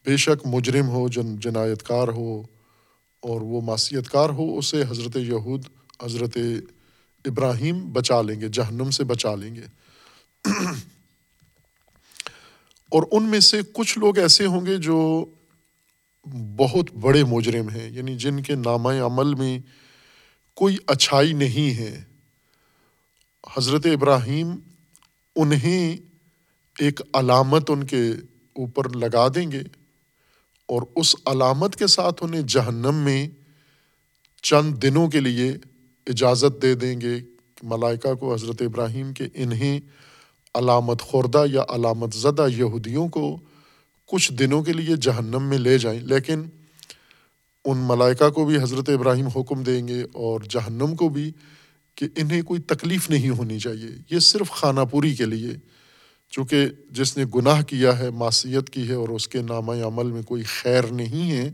بے شک مجرم ہو، جن جنایت کار ہو، اور وہ معصیت کار ہو، اسے حضرت یہود، حضرت ابراہیم بچا لیں گے، جہنم سے بچا لیں گے۔ [clears throat] اور ان میں سے کچھ لوگ ایسے ہوں گے جو بہت بڑے مجرم ہیں یعنی جن کے نامہ عمل میں کوئی اچھائی نہیں ہے۔ حضرت ابراہیم انہیں ایک علامت ان کے اوپر لگا دیں گے اور اس علامت کے ساتھ انہیں جہنم میں چند دنوں کے لیے اجازت دے دیں گے ملائکہ کو، حضرت ابراہیم کے، انہیں علامت خوردہ یا علامت زدہ یہودیوں کو کچھ دنوں کے لیے جہنم میں لے جائیں، لیکن ان ملائکہ کو بھی حضرت ابراہیم حکم دیں گے اور جہنم کو بھی کہ انہیں کوئی تکلیف نہیں ہونی چاہیے۔ یہ صرف خانہ پوری کے لیے، چونکہ جس نے گناہ کیا ہے، معصیت کی ہے اور اس کے نامہ عمل میں کوئی خیر نہیں ہے،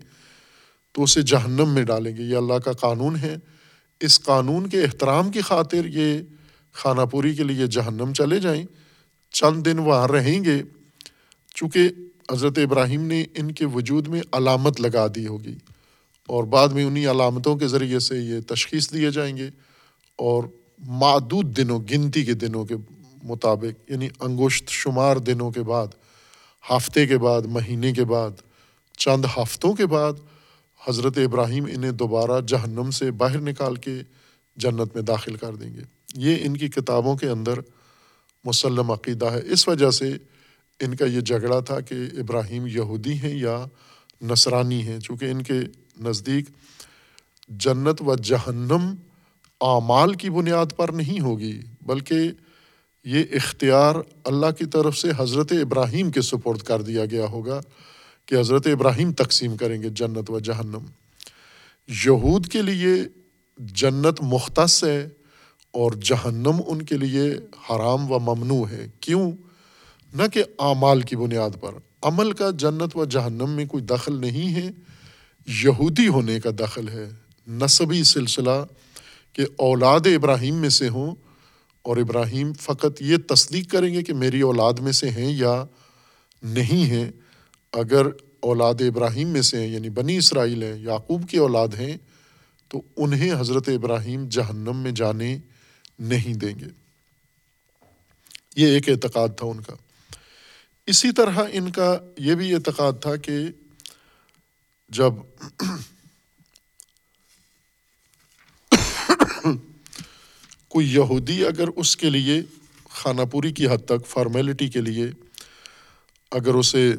تو اسے جہنم میں ڈالیں گے۔ یہ اللہ کا قانون ہے۔ اس قانون کے احترام کی خاطر یہ خانہ پوری کے لیے جہنم چلے جائیں۔ چند دن وہاں رہیں گے، چونکہ حضرت ابراہیم نے ان کے وجود میں علامت لگا دی ہوگی اور بعد میں انہیں علامتوں کے ذریعے سے یہ تشخیص دیے جائیں گے اور معدود دنوں، گنتی کے دنوں کے مطابق یعنی انگوشت شمار دنوں کے بعد، ہفتے کے بعد، مہینے کے بعد، چند ہفتوں کے بعد حضرت ابراہیم انہیں دوبارہ جہنم سے باہر نکال کے جنت میں داخل کر دیں گے۔ یہ ان کی کتابوں کے اندر مسلم عقیدہ ہے۔ اس وجہ سے ان کا یہ جھگڑا تھا کہ ابراہیم یہودی ہیں یا نصرانی ہیں، چونکہ ان کے نزدیک جنت و جہنم اعمال کی بنیاد پر نہیں ہوگی، بلکہ یہ اختیار اللہ کی طرف سے حضرت ابراہیم کے سپرد کر دیا گیا ہوگا کہ حضرت ابراہیم تقسیم کریں گے جنت و جہنم۔ یہود کے لیے جنت مختص ہے اور جہنم ان کے لیے حرام و ممنوع ہے۔ کیوں؟ نہ کہ اعمال کی بنیاد پر۔ عمل کا جنت و جہنم میں کوئی دخل نہیں ہے، یہودی ہونے کا دخل ہے۔ نصبی سلسلہ کہ اولاد ابراہیم میں سے ہوں اور ابراہیم فقط یہ تصدیق کریں گے کہ میری اولاد میں سے ہیں یا نہیں ہیں۔ اگر اولاد ابراہیم میں سے ہیں یعنی بنی اسرائیل ہیں، یعقوب کی اولاد ہیں، تو انہیں حضرت ابراہیم جہنم میں جانے نہیں دیں گے۔ یہ ایک اعتقاد تھا ان کا۔ اسی طرح ان کا یہ بھی اعتقاد تھا کہ جب کوئی یہودی اگر اس کے لیے خانہ پوری کی حد تک فارمیلٹی کے لیے اگر اسے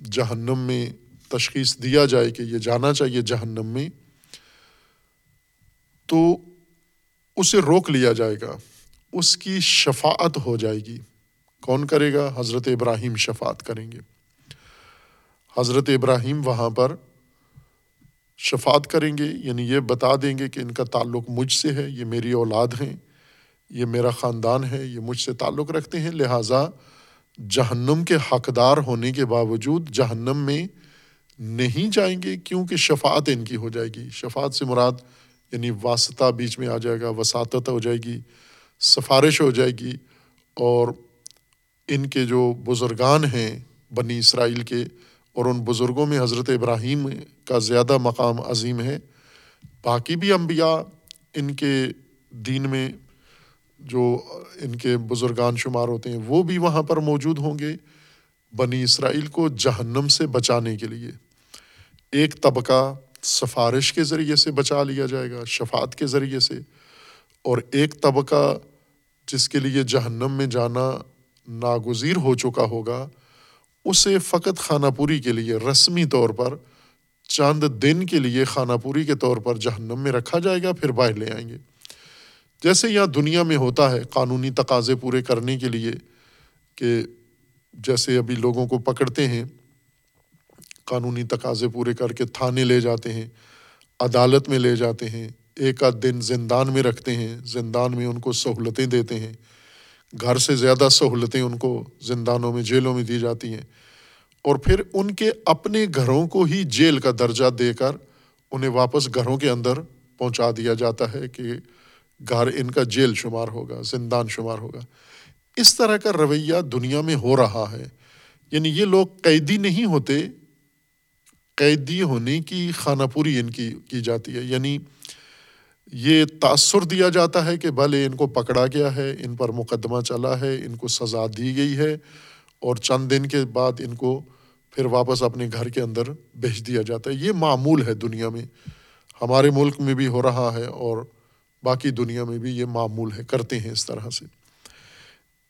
جہنم میں تشخیص دیا جائے کہ یہ جانا چاہیے جہنم میں، تو اسے روک لیا جائے گا، اس کی شفاعت ہو جائے گی۔ کون کرے گا؟ حضرت ابراہیم شفاعت کریں گے۔ حضرت ابراہیم وہاں پر شفاعت کریں گے یعنی یہ بتا دیں گے کہ ان کا تعلق مجھ سے ہے، یہ میری اولاد ہیں، یہ میرا خاندان ہے، یہ مجھ سے تعلق رکھتے ہیں۔ لہٰذا جہنم کے حقدار ہونے کے باوجود جہنم میں نہیں جائیں گے، کیونکہ شفاعت ان کی ہو جائے گی۔ شفاعت سے مراد یعنی واسطہ بیچ میں آ جائے گا، وساطت ہو جائے گی، سفارش ہو جائے گی اور ان کے جو بزرگان ہیں بنی اسرائیل کے اور ان بزرگوں میں حضرت ابراہیم کا زیادہ مقام عظیم ہے، باقی بھی انبیاء ان کے دین میں جو ان کے بزرگان شمار ہوتے ہیں، وہ بھی وہاں پر موجود ہوں گے بنی اسرائیل کو جہنم سے بچانے کے لیے۔ ایک طبقہ سفارش کے ذریعے سے بچا لیا جائے گا شفات کے ذریعے سے، اور ایک طبقہ جس کے لیے جہنم میں جانا ناگزیر ہو چکا ہوگا، اسے فقط خانہ پوری کے لیے رسمی طور پر، چاند دن کے لیے خانہ پوری کے طور پر جہنم میں رکھا جائے گا، پھر باہر لے آئیں گے۔ جیسے یہاں دنیا میں ہوتا ہے قانونی تقاضے پورے کرنے کے لیے کہ جیسے ابھی لوگوں کو پکڑتے ہیں، قانونی تقاضے پورے کر کے تھانے لے جاتے ہیں، عدالت میں لے جاتے ہیں، ایک آدھ دن زندان میں رکھتے ہیں، زندان میں ان کو سہولتیں دیتے ہیں۔ گھر سے زیادہ سہولتیں ان کو زندانوں میں، جیلوں میں دی جاتی ہیں۔ اور پھر ان کے اپنے گھروں کو ہی جیل کا درجہ دے کر انہیں واپس گھروں کے اندر پہنچا دیا جاتا ہے کہ گھر ان کا جیل شمار ہوگا، زندان شمار ہوگا۔ اس طرح کا رویہ دنیا میں ہو رہا ہے۔ یعنی یہ لوگ قیدی نہیں ہوتے، قیدی ہونے کی خانہ پوری ان کی کی جاتی ہے۔ یعنی یہ تأثر دیا جاتا ہے کہ بھلے ان کو پکڑا گیا ہے، ان پر مقدمہ چلا ہے، ان کو سزا دی گئی ہے اور چند دن کے بعد ان کو پھر واپس اپنے گھر کے اندر بھیج دیا جاتا ہے۔ یہ معمول ہے دنیا میں۔ ہمارے ملک میں بھی ہو رہا ہے اور باقی دنیا میں بھی یہ معمول ہے، کرتے ہیں اس طرح سے۔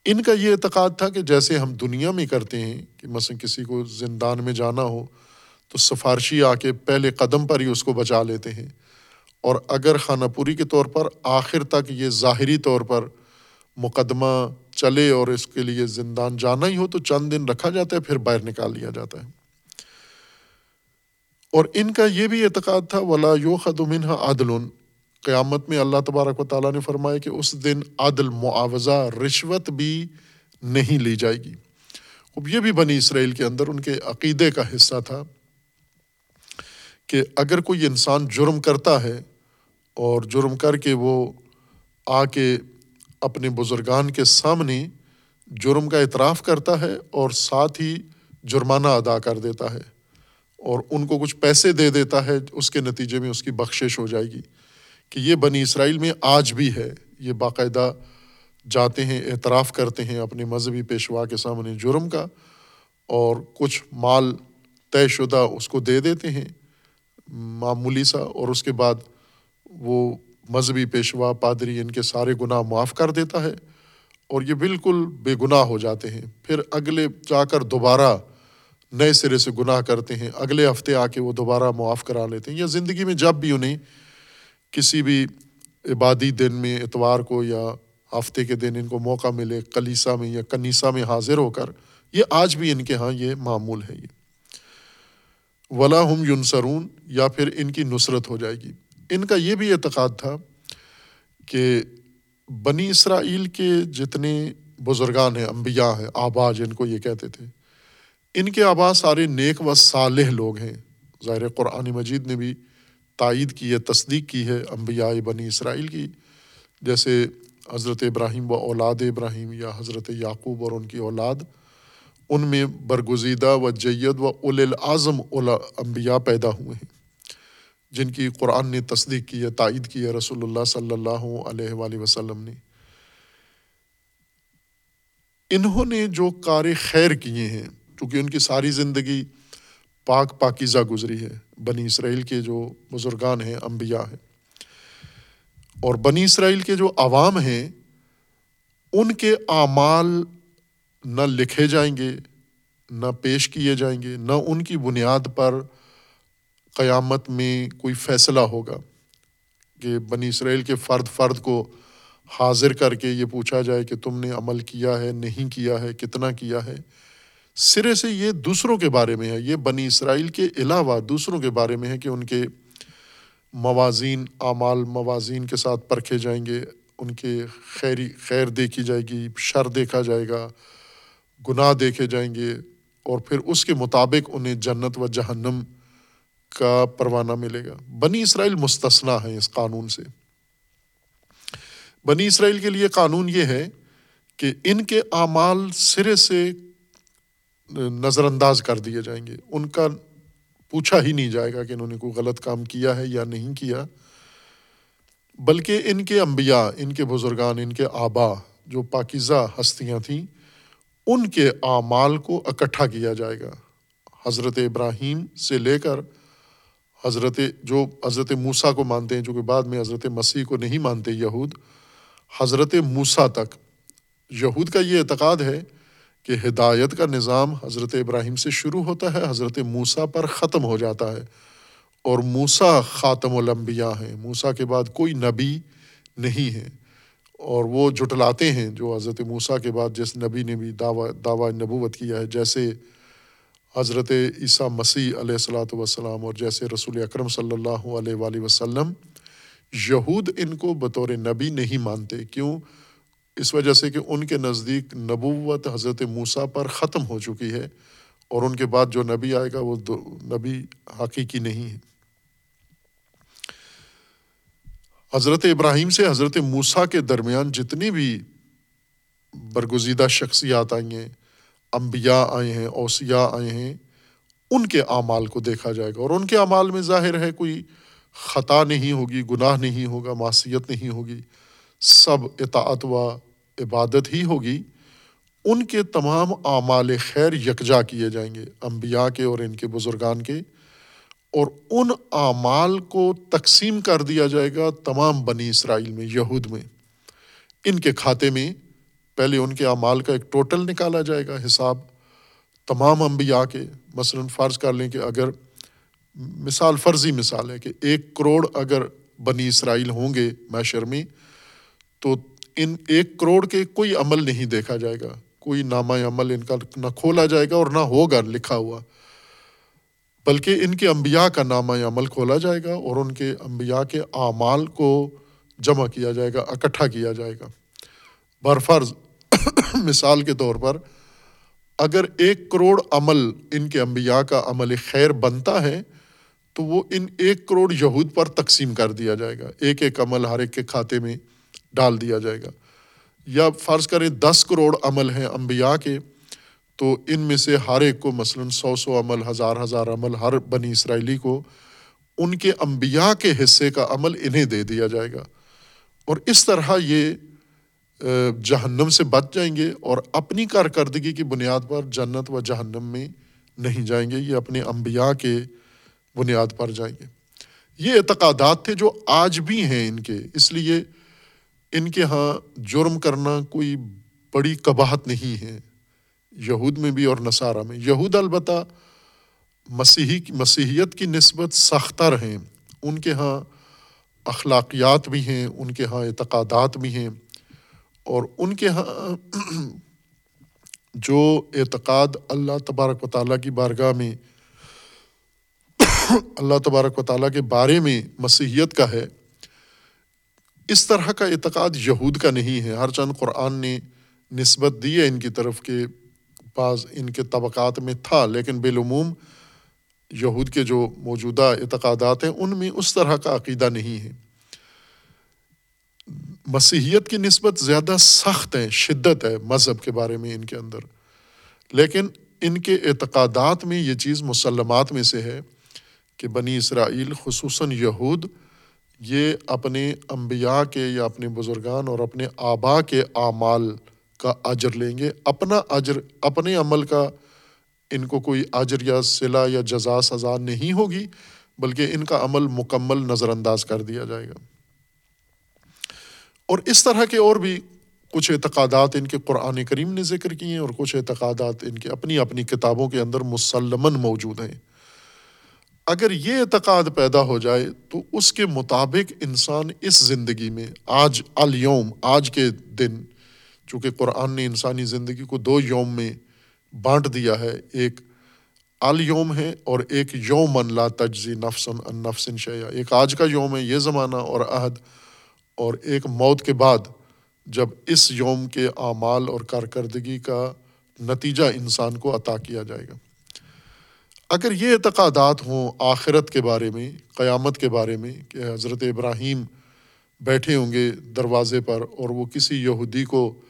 ان کا یہ اعتقاد تھا کہ جیسے ہم دنیا میں کرتے ہیں کہ مثلاً کسی کو زندان میں جانا ہو تو سفارشی آ کے پہلے قدم پر ہی اس کو بچا لیتے ہیں۔ اور اگر خانہ پوری کے طور پر آخر تک یہ ظاہری طور پر مقدمہ چلے اور اس کے لیے زندان جانا ہی ہو، تو چند دن رکھا جاتا ہے، پھر باہر نکال لیا جاتا ہے۔ اور ان کا یہ بھی اعتقاد تھا، ولا یو خدمن عادل قیامت میں اللہ تبارک و تعالیٰ نے فرمایا کہ اس دن عادل معاوضہ، رشوت بھی نہیں لی جائے گی۔ اب یہ بھی بنی اسرائیل کے اندر ان کے عقیدے کا حصہ تھا کہ اگر کوئی انسان جرم کرتا ہے اور جرم کر کے وہ آ کے اپنے بزرگان کے سامنے جرم کا اعتراف کرتا ہے اور ساتھ ہی جرمانہ ادا کر دیتا ہے اور ان کو کچھ پیسے دے دیتا ہے، اس کے نتیجے میں اس کی بخشش ہو جائے گی کہ یہ بنی اسرائیل میں آج بھی ہے۔ یہ باقاعدہ جاتے ہیں، اعتراف کرتے ہیں اپنے مذہبی پیشوا کے سامنے جرم کا اور کچھ مال طے شدہ اس کو دے دیتے ہیں، معمولی سا اور اس کے بعد وہ مذہبی پیشوا، پادری ان کے سارے گناہ معاف کر دیتا ہے اور یہ بالکل بے گناہ ہو جاتے ہیں۔ پھر اگلے جا کر دوبارہ نئے سرے سے گناہ کرتے ہیں۔ اگلے ہفتے آ کے وہ دوبارہ معاف کرا لیتے ہیں۔ یا زندگی میں جب بھی انہیں کسی بھی عبادی دن میں اتوار کو یا ہفتے کے دن ان کو موقع ملے، کلیسا میں یا کنیسا میں حاضر ہو کر، یہ آج بھی ان کے ہاں یہ معمول ہے۔ یہ ولا ہم یونسرون یا پھر ان کی نصرت ہو جائے گی۔ ان کا یہ بھی اعتقاد تھا کہ بنی اسرائیل کے جتنے بزرگان ہیں، انبیاء ہیں، آبا جن کو یہ کہتے تھے، ان کے آبا سارے نیک و صالح لوگ ہیں۔ ظاہر قرآن مجید نے بھی تائید کی ہے، تصدیق کی ہے انبیاء بنی اسرائیل کی۔ جیسے حضرت ابراہیم و اولاد ابراہیم یا حضرت یعقوب اور ان کی اولاد، ان میں برگزیدہ و جید و اول العظم اولا انبیاء پیدا ہوئے ہیں۔ جن کی قرآن نے تصدیق کی ہے، تائید کی ہے رسول اللہ صلی اللہ علیہ وآلہ وسلم نے۔ انہوں نے جو کار خیر کیے ہیں، چونکہ ان کی ساری زندگی پاک پاکیزہ گزری ہے۔ بنی اسرائیل کے جو بزرگان ہیں، انبیاء ہیں۔ اور بنی اسرائیل کے جو عوام ہیں، ان کے اعمال نہ لکھے جائیں گے، نہ پیش کیے جائیں گے، نہ ان کی بنیاد پر قیامت میں کوئی فیصلہ ہوگا کہ بنی اسرائیل کے فرد فرد کو حاضر کر کے یہ پوچھا جائے کہ تم نے عمل کیا ہے، نہیں کیا ہے، کتنا کیا ہے؟ سرے سے یہ دوسروں کے بارے میں ہے، یہ بنی اسرائیل کے علاوہ دوسروں کے بارے میں ہے کہ ان کے موازین، اعمال موازین کے ساتھ پرکھے جائیں گے، ان کے خیری، خیر دیکھی جائے گی، شر دیکھا جائے گا، گناہ دیکھے جائیں گے اور پھر اس کے مطابق انہیں جنت و جہنم کا پروانہ ملے گا۔ بنی اسرائیل مستثنا ہے اس قانون سے۔ بنی اسرائیل کے لیے قانون یہ ہے کہ ان کے اعمال سرے سے نظر انداز کر دیے جائیں گے۔ ان کا پوچھا ہی نہیں جائے گا کہ انہوں نے کوئی غلط کام کیا ہے یا نہیں کیا۔ بلکہ ان کے انبیاء، ان کے بزرگان، ان کے آبا جو پاکیزہ ہستیاں تھیں، ان کے اعمال کو اکٹھا کیا جائے گا۔ حضرت ابراہیم سے لے کر حضرت جو حضرت موسیٰ کو مانتے ہیں، جو کہ بعد میں حضرت مسیح کو نہیں مانتے یہود، حضرت موسیٰ تک۔ یہود کا یہ اعتقاد ہے کہ ہدایت کا نظام حضرت ابراہیم سے شروع ہوتا ہے، حضرت موسیٰ پر ختم ہو جاتا ہے۔ اور موسیٰ خاتم الانبیاء ہیں۔ موسیٰ کے بعد کوئی نبی نہیں ہے۔ اور وہ جھٹلاتے ہیں جو حضرت موسیٰ کے بعد جس نبی نے بھی دعویٰ دعویٰ نبوت کیا ہے، جیسے حضرت عیسیٰ مسیح علیہ السلاۃ وسلام اور جیسے رسول اکرم صلی اللہ علیہ وآلہ وسلم یہود ان کو بطور نبی نہیں مانتے، کیوں؟ اس وجہ سے کہ ان کے نزدیک نبوت حضرت موسیٰ پر ختم ہو چکی ہے اور ان کے بعد جو نبی آئے گا وہ نبی حقیقی نہیں ہے۔ حضرت ابراہیم سے حضرت موسیٰ کے درمیان جتنی بھی برگزیدہ شخصیات آئی ہیں انبیاء آئے ہیں، اوسیاء آئے ہیں، ان کے اعمال کو دیکھا جائے گا۔ اور ان کے اعمال میں ظاہر ہے کوئی خطا نہیں ہوگی، گناہ نہیں ہوگا، معصیت نہیں ہوگی، سب اطاعت و عبادت ہی ہوگی۔ ان کے تمام اعمال خیر یکجا کیے جائیں گے، انبیاء کے اور ان کے بزرگان کے۔ اور ان اعمال کو تقسیم کر دیا جائے گا تمام بنی اسرائیل میں، یہود میں۔ ان کے کھاتے میں پہلے ان کے اعمال کا ایک ٹوٹل نکالا جائے گا، حساب تمام انبیاء کے، مثلاً فرض کر لیں کہ اگر مثال، فرضی مثال ہے کہ ایک کروڑ اگر بنی اسرائیل ہوں گے میشر میں، تو ان ایک کروڑ کے کوئی عمل نہیں دیکھا جائے گا، کوئی نامہ عمل ان کا نہ کھولا جائے گا اور نہ ہوگا، لکھا ہوا۔ بلکہ ان کے انبیاء کا نامہ عمل کھولا جائے گا اور ان کے انبیاء کے اعمال کو جمع کیا جائے گا، اکٹھا کیا جائے گا۔ برفرض [coughs] مثال کے طور پر اگر ایک کروڑ عمل ان کے انبیاء کا عمل خیر بنتا ہے، تو وہ ان ایک کروڑ یہود پر تقسیم کر دیا جائے گا۔ ایک ایک عمل ہر ایک کے کھاتے میں ڈال دیا جائے گا۔ یا فرض کریں دس کروڑ عمل ہیں انبیاء کے، تو ان میں سے ہر ایک کو مثلاً سو سو عمل، ہزار ہزار عمل ہر بنی اسرائیلی کو ان کے انبیاء کے حصے کا عمل انہیں دے دیا جائے گا۔ اور اس طرح یہ جہنم سے بچ جائیں گے اور اپنی کارکردگی کی بنیاد پر جنت و جہنم میں نہیں جائیں گے، یہ اپنے انبیاء کے بنیاد پر جائیں گے۔ یہ اعتقادات تھے جو آج بھی ہیں ان کے، اس لیے ان کے ہاں جرم کرنا کوئی بڑی قباہت نہیں ہے یہود میں بھی اور نصارہ میں۔ یہود البتہ مسیحی، مسیحیت کی نسبت سختر ہیں۔ ان کے ہاں اخلاقیات بھی ہیں، ان کے ہاں اعتقادات بھی ہیں۔ اور ان کے ہاں جو اعتقاد اللہ تبارک و تعالیٰ کی بارگاہ میں اللہ تبارک و تعالیٰ کے بارے میں مسیحیت کا ہے، اس طرح کا اعتقاد یہود کا نہیں ہے۔ ہر چند قرآن نے نسبت دی ہے ان کی طرف کے بعض ان کے طبقات میں تھا، لیکن بالعموم یہود کے جو موجودہ اعتقادات ہیں، ان میں اس طرح کا عقیدہ نہیں ہے۔ مسیحیت کی نسبت زیادہ سخت ہے شدت ہے مذہب کے بارے میں ان کے اندر۔ لیکن ان کے اعتقادات میں یہ چیز مسلمات میں سے ہے کہ بنی اسرائیل، خصوصاً یہود، یہ اپنے انبیاء کے یا اپنے بزرگان اور اپنے آبا کے اعمال کا اجر لیں گے۔ اپنا اجر، اپنے عمل کا ان کو کوئی اجر یا صلہ یا جزا، سزا نہیں ہوگی، بلکہ ان کا عمل مکمل نظر انداز کر دیا جائے گا۔ اور اس طرح کے اور بھی کچھ اعتقادات ان کے قرآن کریم نے ذکر کیے ہیں اور کچھ اعتقادات ان کے اپنی اپنی کتابوں کے اندر مسلمن موجود ہیں۔ اگر یہ اعتقاد پیدا ہو جائے تو اس کے مطابق انسان اس زندگی میں آج الوم آج کے دن، چونکہ قرآن نے انسانی زندگی کو دو یوم میں بانٹ دیا ہے، ایک الوم ہے اور ایک یوم لا تجزی نفسن ان نفسن شیا ایک آج کا یوم ہے، یہ زمانہ اور عہد اور ایک موت کے بعد جب اس یوم کے اعمال اور کارکردگی کا نتیجہ انسان کو عطا کیا جائے گا۔ اگر یہ اعتقادات ہوں آخرت کے بارے میں، قیامت کے بارے میں کہ حضرت ابراہیم بیٹھے ہوں گے دروازے پر اور وہ کسی یہودی کو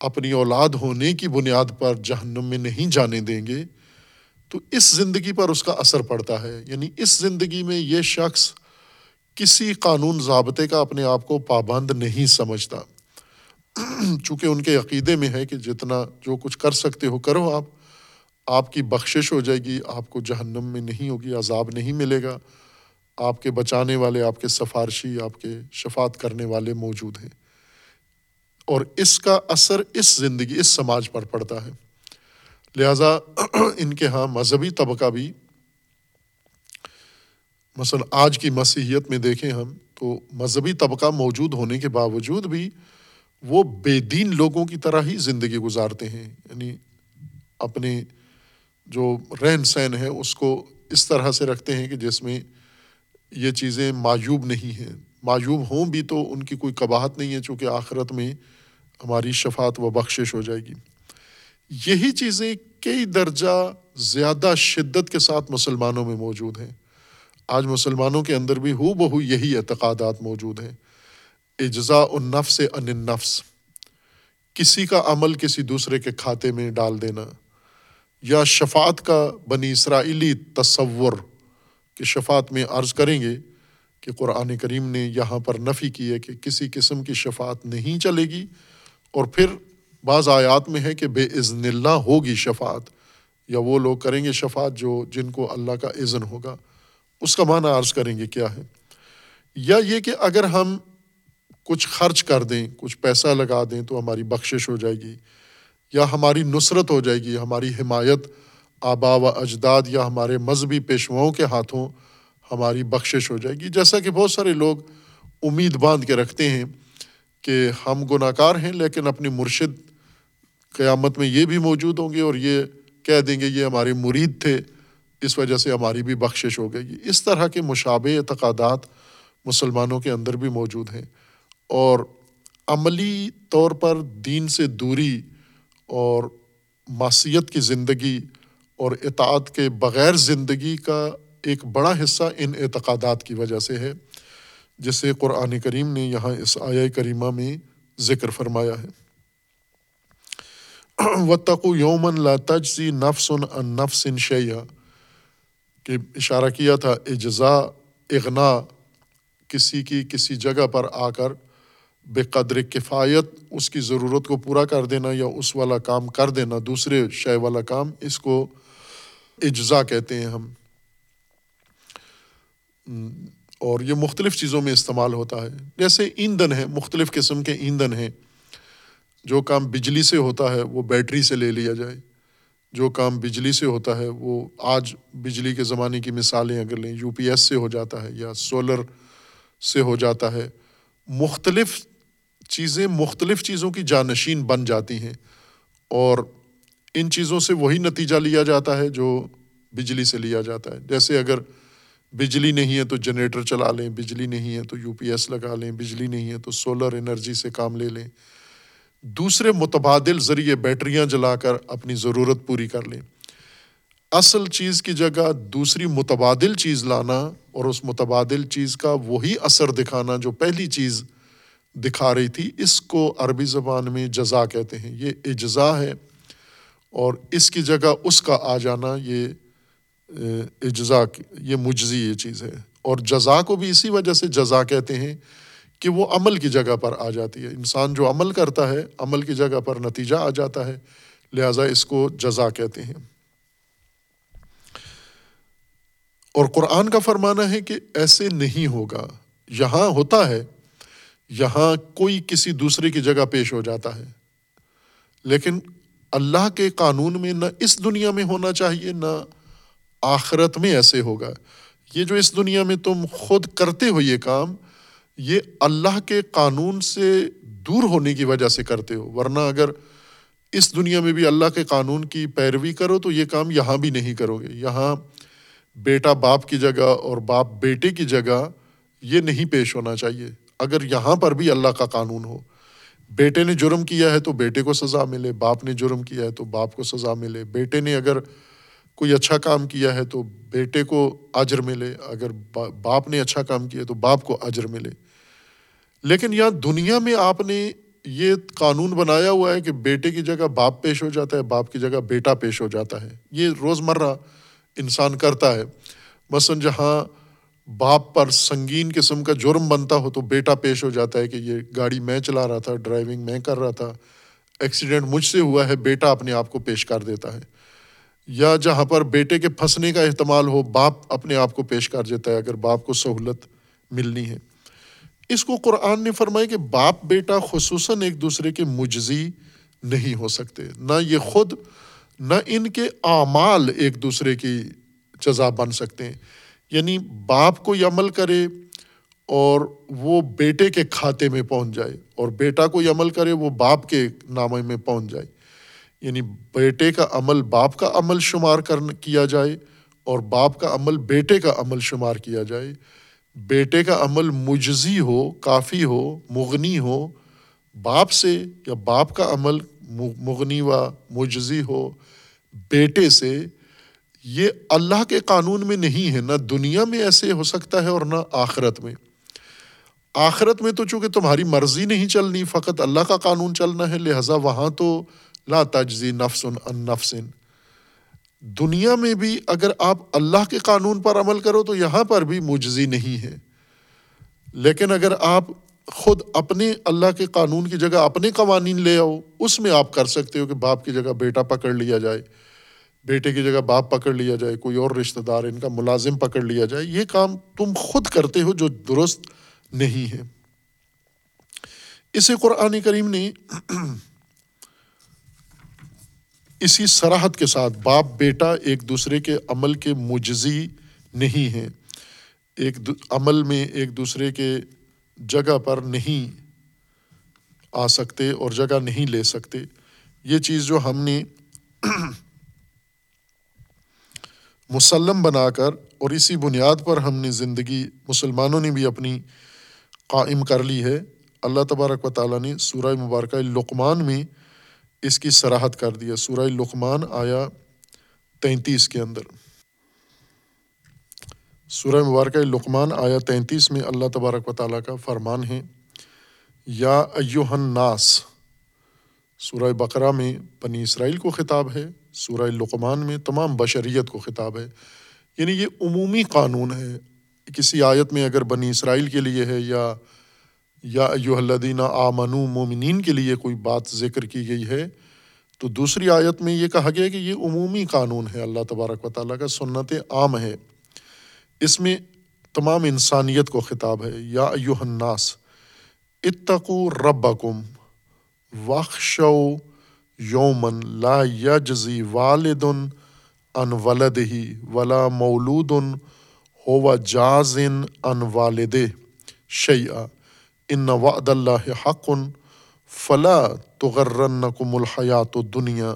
اپنی اولاد ہونے کی بنیاد پر جہنم میں نہیں جانے دیں گے، تو اس زندگی پر اس کا اثر پڑتا ہے۔ یعنی اس زندگی میں یہ شخص کسی قانون ضابطے کا اپنے آپ کو پابند نہیں سمجھتا۔ چونکہ ان کے عقیدے میں ہے کہ جتنا جو کچھ کر سکتے ہو کرو آپ۔ آپ کی بخشش ہو جائے گی، آپ کو جہنم میں نہیں ہوگی، عذاب نہیں ملے گا۔ آپ کے بچانے والے، آپ کے سفارشی، آپ کے شفات کرنے والے موجود ہیں۔ اور اس کا اثر اس زندگی، اس سماج پر پڑتا ہے۔ لہٰذا ان کے ہاں مذہبی طبقہ بھی مثلاً آج کی مسیحیت میں دیکھیں ہم تو مذہبی طبقہ موجود ہونے کے باوجود بھی وہ بے دین لوگوں کی طرح ہی زندگی گزارتے ہیں یعنی اپنے جو رہن سہن ہے اس کو اس طرح سے رکھتے ہیں کہ جس میں یہ چیزیں معیوب نہیں ہیں۔ معیوب ہوں بھی تو ان کی کوئی قباہت نہیں ہے، چونکہ آخرت میں ہماری شفات و بخشش ہو جائے گی۔ یہی چیزیں کئی درجہ زیادہ شدت کے ساتھ مسلمانوں میں موجود ہیں۔ آج مسلمانوں کے اندر بھی ہو بہو یہی اعتقادات موجود ہیں۔ اجزا النفس ان النفس۔ کسی کا عمل کسی دوسرے کے کھاتے میں ڈال دینا۔ یا شفات کا بنی اسرائیلی تصور کہ شفات میں عرض کریں گے کہ قرآن کریم نے یہاں پر نفی کی ہے کہ کسی قسم کی شفات نہیں چلے گی۔ اور پھر بعض آیات میں ہے کہ بے عزن اللہ ہوگی شفات یا وہ لوگ کریں گے شفات جو جن کو اللہ کا عزن ہوگا۔ اس کا معنی عرض کریں گے کیا ہے؟ یا یہ کہ اگر ہم کچھ خرچ کر دیں، کچھ پیسہ لگا دیں تو ہماری بخشش ہو جائے گی، یا ہماری نصرت ہو جائے گی، ہماری حمایت، آبا و اجداد یا ہمارے مذہبی پیشواؤں کے ہاتھوں ہماری بخشش ہو جائے گی۔ جیسا کہ بہت سارے لوگ امید باندھ کے رکھتے ہیں کہ ہم گناہ کار ہیں، لیکن اپنی مرشد قیامت میں یہ بھی موجود ہوں گے اور یہ کہہ دیں گے، یہ ہمارے مرید تھے۔ اس وجہ سے ہماری بھی بخشش ہو گئی۔ اس طرح کے مشابہ اعتقادات مسلمانوں کے اندر بھی موجود ہیں اور عملی طور پر دین سے دوری اور معصیت کی زندگی اور اطاعت کے بغیر زندگی کا ایک بڑا حصہ ان اعتقادات کی وجہ سے ہے جسے قرآن کریم نے یہاں اس آیا کریمہ میں ذکر فرمایا ہے۔ و تقو یومن لا تجزی نفسن ان نفسن شیا کہ اشارہ کیا تھا اجزا اغنا، کسی کی کسی جگہ پر آ کر بے قدر کفایت اس کی ضرورت کو پورا کر دینا یا اس والا کام کر دینا، دوسرے شے والا کام، اس کو اجزا کہتے ہیں ہم۔ اور یہ مختلف چیزوں میں استعمال ہوتا ہے۔ جیسے ایندھن ہے، مختلف قسم کے ایندھن ہیں۔ جو کام بجلی سے ہوتا ہے، وہ بیٹری سے لے لیا جائے۔ جو کام بجلی سے ہوتا ہے، وہ آج بجلی کے زمانے کی مثالیں اگر لیں، یو پی ایس سے ہو جاتا ہے یا سولر سے ہو جاتا ہے، مختلف چیزیں مختلف چیزوں کی جانشین بن جاتی ہیں اور ان چیزوں سے وہی نتیجہ لیا جاتا ہے جو بجلی سے لیا جاتا ہے۔ جیسے اگر بجلی نہیں ہے تو جنریٹر چلا لیں، بجلی نہیں ہے تو یو پی ایس لگا لیں، بجلی نہیں ہے تو سولر انرجی سے کام لے لیں۔ دوسرے متبادل ذریعے بیٹریاں جلا کر اپنی ضرورت پوری کر لیں۔ اصل چیز کی جگہ دوسری متبادل چیز لانا اور اس متبادل چیز کا وہی اثر دکھانا جو پہلی چیز دکھا رہی تھی، اس کو عربی زبان میں جزا کہتے ہیں۔ یہ اجزا ہے اور اس کی جگہ اس کا آ جانا، یہ اجزا یہ مجزی، یہ چیز ہے۔ اور جزا کو بھی اسی وجہ سے جزا کہتے ہیں کہ وہ عمل کی جگہ پر آ جاتی ہے۔ انسان جو عمل کرتا ہے، عمل کی جگہ پر نتیجہ آ جاتا ہے۔ لہٰذا اس کو جزا کہتے ہیں۔ اور قرآن کا فرمانا ہے کہ ایسے نہیں ہوگا۔ یہاں ہوتا ہے، یہاں کوئی کسی دوسرے کی جگہ پیش ہو جاتا ہے۔ لیکن اللہ کے قانون میں نہ اس دنیا میں ہونا چاہیے، نہ آخرت میں ایسے ہوگا۔ یہ جو اس دنیا میں تم خود کرتے ہو یہ کام یہ اللہ کے قانون سے دور ہونے کی وجہ سے کرتے ہو، ورنہ اگر اس دنیا میں بھی اللہ کے قانون کی پیروی کرو تو یہ کام یہاں بھی نہیں کرو گے۔ یہاں بیٹا باپ کی جگہ اور باپ بیٹے کی جگہ یہ نہیں پیش ہونا چاہیے۔ اگر یہاں پر بھی اللہ کا قانون ہو، بیٹے نے جرم کیا ہے تو بیٹے کو سزا ملے، باپ نے جرم کیا ہے تو باپ کو سزا ملے۔ بیٹے نے اگر کوئی اچھا کام کیا ہے تو بیٹے کو اجر ملے۔ اگر باپ نے اچھا کام کیا تو باپ کو اجر ملے۔ لیکن یہاں دنیا میں آپ نے یہ قانون بنایا ہوا ہے کہ بیٹے کی جگہ باپ پیش ہو جاتا ہے، باپ کی جگہ بیٹا پیش ہو جاتا ہے۔ یہ روز مرہ انسان کرتا ہے۔ مثلاً جہاں باپ پر سنگین قسم کا جرم بنتا ہو تو بیٹا پیش ہو جاتا ہے کہ یہ گاڑی میں چلا رہا تھا، ڈرائیونگ میں کر رہا تھا۔ ایکسیڈنٹ مجھ سے ہوا ہے، بیٹا اپنے آپ کو پیش کر دیتا ہے۔ یا جہاں پر بیٹے کے پھنسنے کا احتمال ہو، باپ اپنے آپ کو پیش کر دیتا ہے، اگر باپ کو سہولت ملنی ہے۔ اس کو قرآن نے فرمایا کہ باپ بیٹا خصوصاً ایک دوسرے کے مجزی نہیں ہو سکتے۔ نہ یہ خود، نہ ان کے اعمال ایک دوسرے کی جزا بن سکتے ہیں۔ یعنی باپ کو یہ عمل کرے اور وہ بیٹے کے کھاتے میں پہنچ جائے اور بیٹا کو یہ عمل کرے وہ باپ کے نامے میں پہنچ جائے۔ یعنی بیٹے کا عمل باپ کا عمل شمار کر کیا جائے اور باپ کا عمل بیٹے کا عمل شمار کیا جائے۔ بیٹے کا عمل مجزی ہو، کافی ہو، مغنی ہو، باپ سے یا باپ کا عمل مغنی و مجزی ہو، بیٹے سے، یہ اللہ کے قانون میں نہیں ہے۔ نہ دنیا میں ایسے ہو سکتا ہے اور نہ آخرت میں۔ آخرت میں تو چونکہ تمہاری مرضی نہیں چلنی، فقط اللہ کا قانون چلنا ہے، لہٰذا وہاں تو لا تجزی نفس ان نفسن۔ دنیا میں بھی اگر آپ اللہ کے قانون پر عمل کرو تو یہاں پر بھی مجزی نہیں ہے۔ لیکن اگر آپ خود اپنے اللہ کے قانون کی جگہ اپنے قوانین لے آؤ، اس میں آپ کر سکتے ہو کہ باپ کی جگہ بیٹا پکڑ لیا جائے، بیٹے کی جگہ باپ پکڑ لیا جائے، کوئی اور رشتہ دار ان کا ملازم پکڑ لیا جائے۔ یہ کام تم خود کرتے ہو جو درست نہیں ہے۔ اسے قرآن کریم نے اسی سراحت کے ساتھ باپ بیٹا ایک دوسرے کے عمل کے مجزی نہیں ہیں۔ ایک عمل میں ایک دوسرے کے جگہ پر نہیں آ سکتے اور جگہ نہیں لے سکتے۔ یہ چیز جو ہم نے [clears throat] مسلم بنا کر اور اسی بنیاد پر ہم نے زندگی مسلمانوں نے بھی اپنی قائم کر لی ہے۔ اللہ تبارک و تعالیٰ نے سورہ مبارکہ لقمان میں اس کی سراحت کر دیا سورہ لقمان آیا تینتیس کے اندر۔ سورہ مبارکہ لقمان آیا تینتیس میں اللہ تبارک و تعالیٰ کا فرمان ہے۔ یا ایوہن ناس سورہ بقرہ میں بنی اسرائیل کو خطاب ہے، سورہ لقمان میں تمام بشریت کو خطاب ہے۔ یعنی یہ عمومی قانون ہے۔ کسی آیت میں اگر بنی اسرائیل کے لیے ہے یا یا ایو الدینہ آمنو، مومنین کے لیے کوئی بات ذکر کی گئی ہے؟ تو دوسری آیت میں یہ کہا گیا کہ یہ عمومی قانون ہے، اللہ تبارک و تعالیٰ کا سنت عام ہے۔ اس میں تمام انسانیت کو خطاب ہے، یا ایو الناس اتقو ربکم وخشو یومن لا یجزی والدن ان ولد ہی ولا مولود ہو جازن ان والد شیعہ ان وعد اللہ حقن فلا تغرنکم الحیات دنیا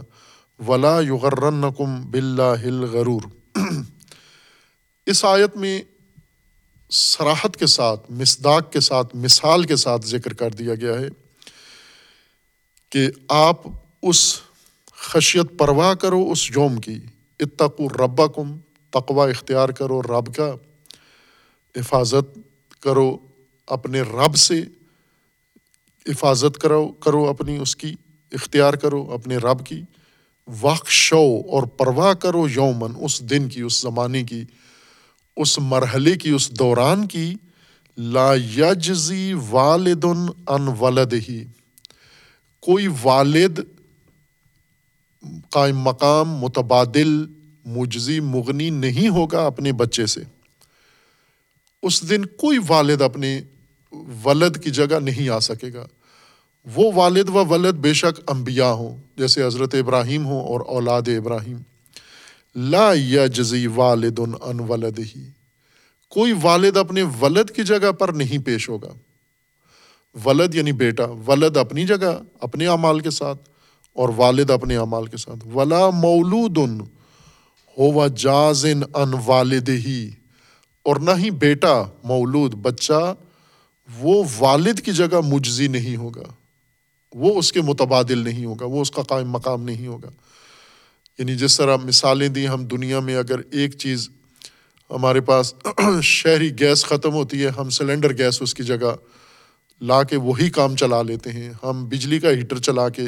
ولا یغرنکم باللہ الغرور. [clears throat] اس آیت میں سراحت کے ساتھ، مصداق کے ساتھ، مثال کے ساتھ ذکر کر دیا گیا ہے کہ آپ اس خشیت پرواہ کرو، اس یوم کی اتقو ربکم تقوا اختیار کرو، رب کا حفاظت کرو اپنے رب سے حفاظت کرو کرو اپنی اس کی، اختیار کرو اپنے رب کی۔ وق شو اور پرواہ کرو یومن اس دن کی، اس زمانے کی، اس مرحلے کی، اس دوران کی۔ لا یجزی والد ان ولد ہی کوئی والد قائم مقام، متبادل، مجزی، مغنی نہیں ہوگا اپنے بچے سے۔ اس دن کوئی والد اپنے ولد کی جگہ نہیں آ سکے گا۔ وہ والد و ولد بے شک انبیاء ہوں، جیسے حضرت ابراہیم ہوں اور اولاد ابراہیم۔ لا یا جزی والد ان ولد ہی کوئی والد اپنے ولد کی جگہ پر نہیں پیش ہوگا۔ ولد یعنی بیٹا، ولد اپنی جگہ، اپنے اعمال کے ساتھ، اور والد اپنے اعمال کے ساتھ۔ ولا مولود ہو جازن ان والد ہی اور نہ ہی بیٹا، مولود، بچہ، وہ والد کی جگہ مجزی نہیں ہوگا۔ وہ اس کے متبادل نہیں ہوگا، وہ اس کا قائم مقام نہیں ہوگا۔ یعنی جس طرح مثالیں دیں ہم دنیا میں، اگر ایک چیز ہمارے پاس [clears throat] شہری گیس ختم ہوتی ہے، ہم سلنڈر گیس اس کی جگہ لا کے وہی کام چلا لیتے ہیں۔ ہم بجلی کا ہیٹر چلا کے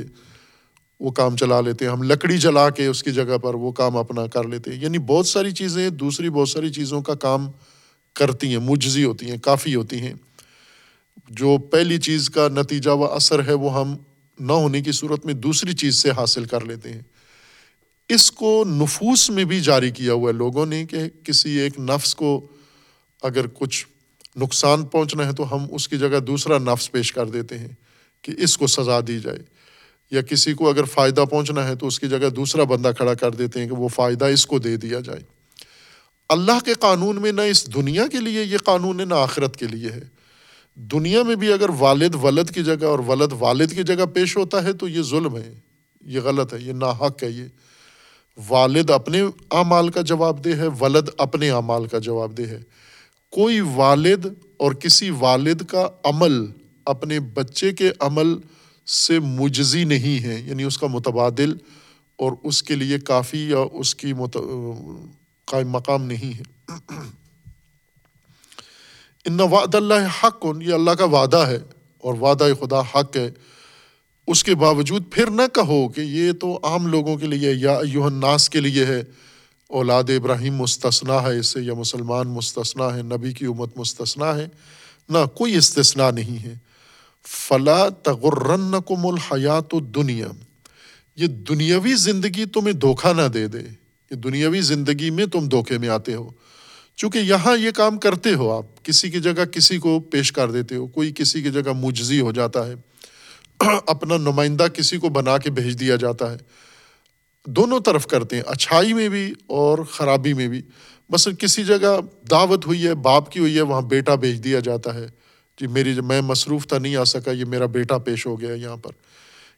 وہ کام چلا لیتے ہیں، ہم لکڑی جلا کے اس کی جگہ پر وہ کام اپنا کر لیتے ہیں۔ یعنی بہت ساری چیزیں، دوسری بہت ساری چیزوں کا کام کرتی ہیں مجزی ہوتی ہیں، کافی ہوتی ہیں۔ جو پہلی چیز کا نتیجہ و اثر ہے، وہ ہم نہ ہونے کی صورت میں دوسری چیز سے حاصل کر لیتے ہیں۔ اس کو نفوس میں بھی جاری کیا ہوا ہے لوگوں نے کہ کسی ایک نفس کو اگر کچھ نقصان پہنچنا ہے تو ہم اس کی جگہ دوسرا نفس پیش کر دیتے ہیں کہ اس کو سزا دی جائے۔ یا کسی کو اگر فائدہ پہنچنا ہے تو اس کی جگہ دوسرا بندہ کھڑا کر دیتے ہیں کہ وہ فائدہ اس کو دے دیا جائے۔ اللہ کے قانون میں نہ اس دنیا کے لیے یہ قانون ہے، نہ آخرت کے لیے ہے۔ دنیا میں بھی اگر والد ولد کی جگہ اور ولد والد کی جگہ پیش ہوتا ہے تو یہ ظلم ہے، یہ غلط ہے، یہ ناحق ہے۔ یہ والد اپنے اعمال کا جواب دہ ہے، ولد اپنے اعمال کا جواب دہ ہے۔ کوئی والد اور کسی والد کا عمل اپنے بچے کے عمل سے مجزی نہیں ہے یعنی اس کا متبادل اور اس کے لیے کافی یا اس کی مت... قائم مقام نہیں ہے۔ [clears throat] ان وعد اللہ حق یہ اللہ کا وعدہ ہے اور وعدہ خدا حق ہے۔ اس کے باوجود پھر نہ کہو کہ یہ تو عام لوگوں کے لیے یا یوہ ناس کے لیے ہے۔ اولاد ابراہیم مستثنا ہے اس سے، یا مسلمان مستثنا ہے، نبی کی امت مستثنا ہے۔ نہ، کوئی استثنا نہیں ہے۔ فلا تغرن کم الحیات دنیا یہ دنیاوی زندگی تمہیں دھوکہ نہ دے دے۔ یہ دنیاوی زندگی میں تم دھوکے میں آتے ہو۔ چونکہ یہاں یہ کام کرتے ہو آپ۔ کسی کی جگہ کسی کو پیش کر دیتے ہو۔ کوئی کسی کی جگہ مجزی ہو جاتا ہے۔ [clears throat] اپنا نمائندہ کسی کو بنا کے بھیج دیا جاتا ہے۔ دونوں طرف کرتے ہیں۔ اچھائی میں بھی اور خرابی میں بھی۔ بس کسی جگہ دعوت ہوئی ہے، باپ کی ہوئی ہے، وہاں بیٹا بھیج دیا جاتا ہے۔ جی میری میں مصروف تھا، نہیں آ سکا، یہ میرا بیٹا پیش ہو گیا یہاں پر۔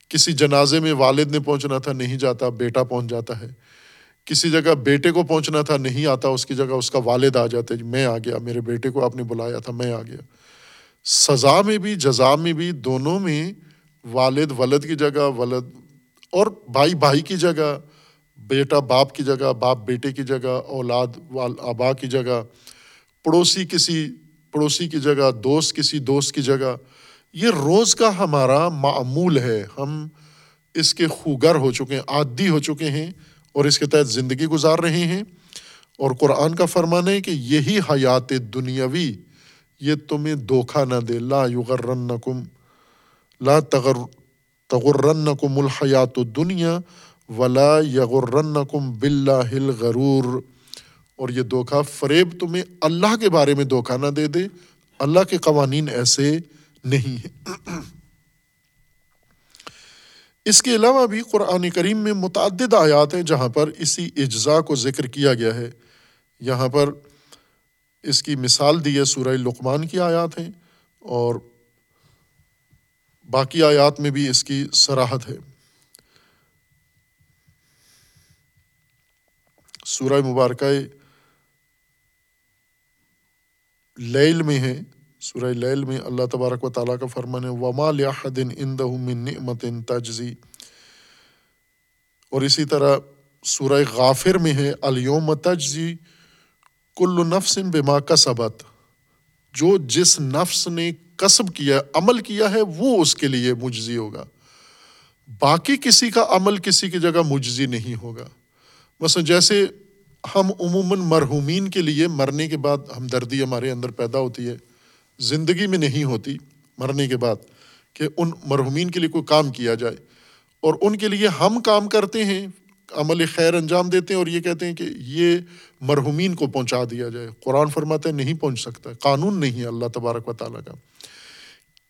کسی جنازے میں والد نے پہنچنا تھا، نہیں جاتا، بیٹا پہنچ جاتا ہے۔ کسی جگہ بیٹے کو پہنچنا تھا، نہیں آتا، اس کی جگہ اس کا والد آ جاتا ہے جی میں آ گیا، میرے بیٹے کو آپ نے بلایا تھا، میں آ گیا۔ سزا میں بھی، جزا میں بھی دونوں میں والد، ولد کی جگہ، ولد اور بھائی بھائی کی جگہ، بیٹا باپ کی جگہ، باپ بیٹے کی جگہ، اولاد، وال آبا کی جگہ، پڑوسی کسی پڑوسی کی جگہ، دوست کسی دوست کی جگہ، یہ روز کا ہمارا معمول ہے۔ ہم اس کے خوگر ہو چکے ہیں، عادی ہو چکے ہیں اور اس کے تحت زندگی گزار رہے ہیں۔ اور قرآن کا فرمان ہے کہ یہی حیات دنیاوی، یہ تمہیں دھوکھا نہ دے۔ لا یغرن کم لا تغر تغرن کم الحیات دنیا، ولا یغرن کم بلّہ غرور اور یہ دھوکھا فریب تمہیں اللہ کے بارے میں دھوکھا نہ دے دے۔ اللہ کے قوانین ایسے نہیں ہیں۔ اس کے علاوہ بھی قرآن کریم میں متعدد آیات ہیں جہاں پر اسی اجزاء کو ذکر کیا گیا ہے۔ یہاں پر اس کی مثال دی ہے سورہ لقمان کی آیات ہیں اور باقی آیات میں بھی اس کی سراحت ہے۔ سورہ مبارکہ لیل میں ہے، سورہ لیل میں اللہ تبارک و تعالیٰ کا فرمان ہے، وما لحدن اندہ من نعمت تجزی اور اسی طرح سورہ غافر میں ہے الیوم تجزی کل نفس بما کسبت۔ جو جس نفس نے کسب کیا، عمل کیا ہے، وہ اس کے لیے مجزی ہوگا۔ باقی کسی کا عمل کسی کی جگہ مجزی نہیں ہوگا۔ مثلاً جیسے ہم عموماً مرحومین کے لیے مرنے کے بعد ہمدردی ہمارے اندر پیدا ہوتی ہے، زندگی میں نہیں ہوتی مرنے کے بعد کہ ان مرحومین کے لیے کوئی کام کیا جائے۔ اور ان کے لیے ہم کام کرتے ہیں، عمل خیر انجام دیتے ہیں اور یہ کہتے ہیں کہ یہ مرحومین کو پہنچا دیا جائے۔ قرآن فرماتا ہے، نہیں پہنچ سکتا، قانون نہیں ہے اللہ تبارک و تعالیٰ کا۔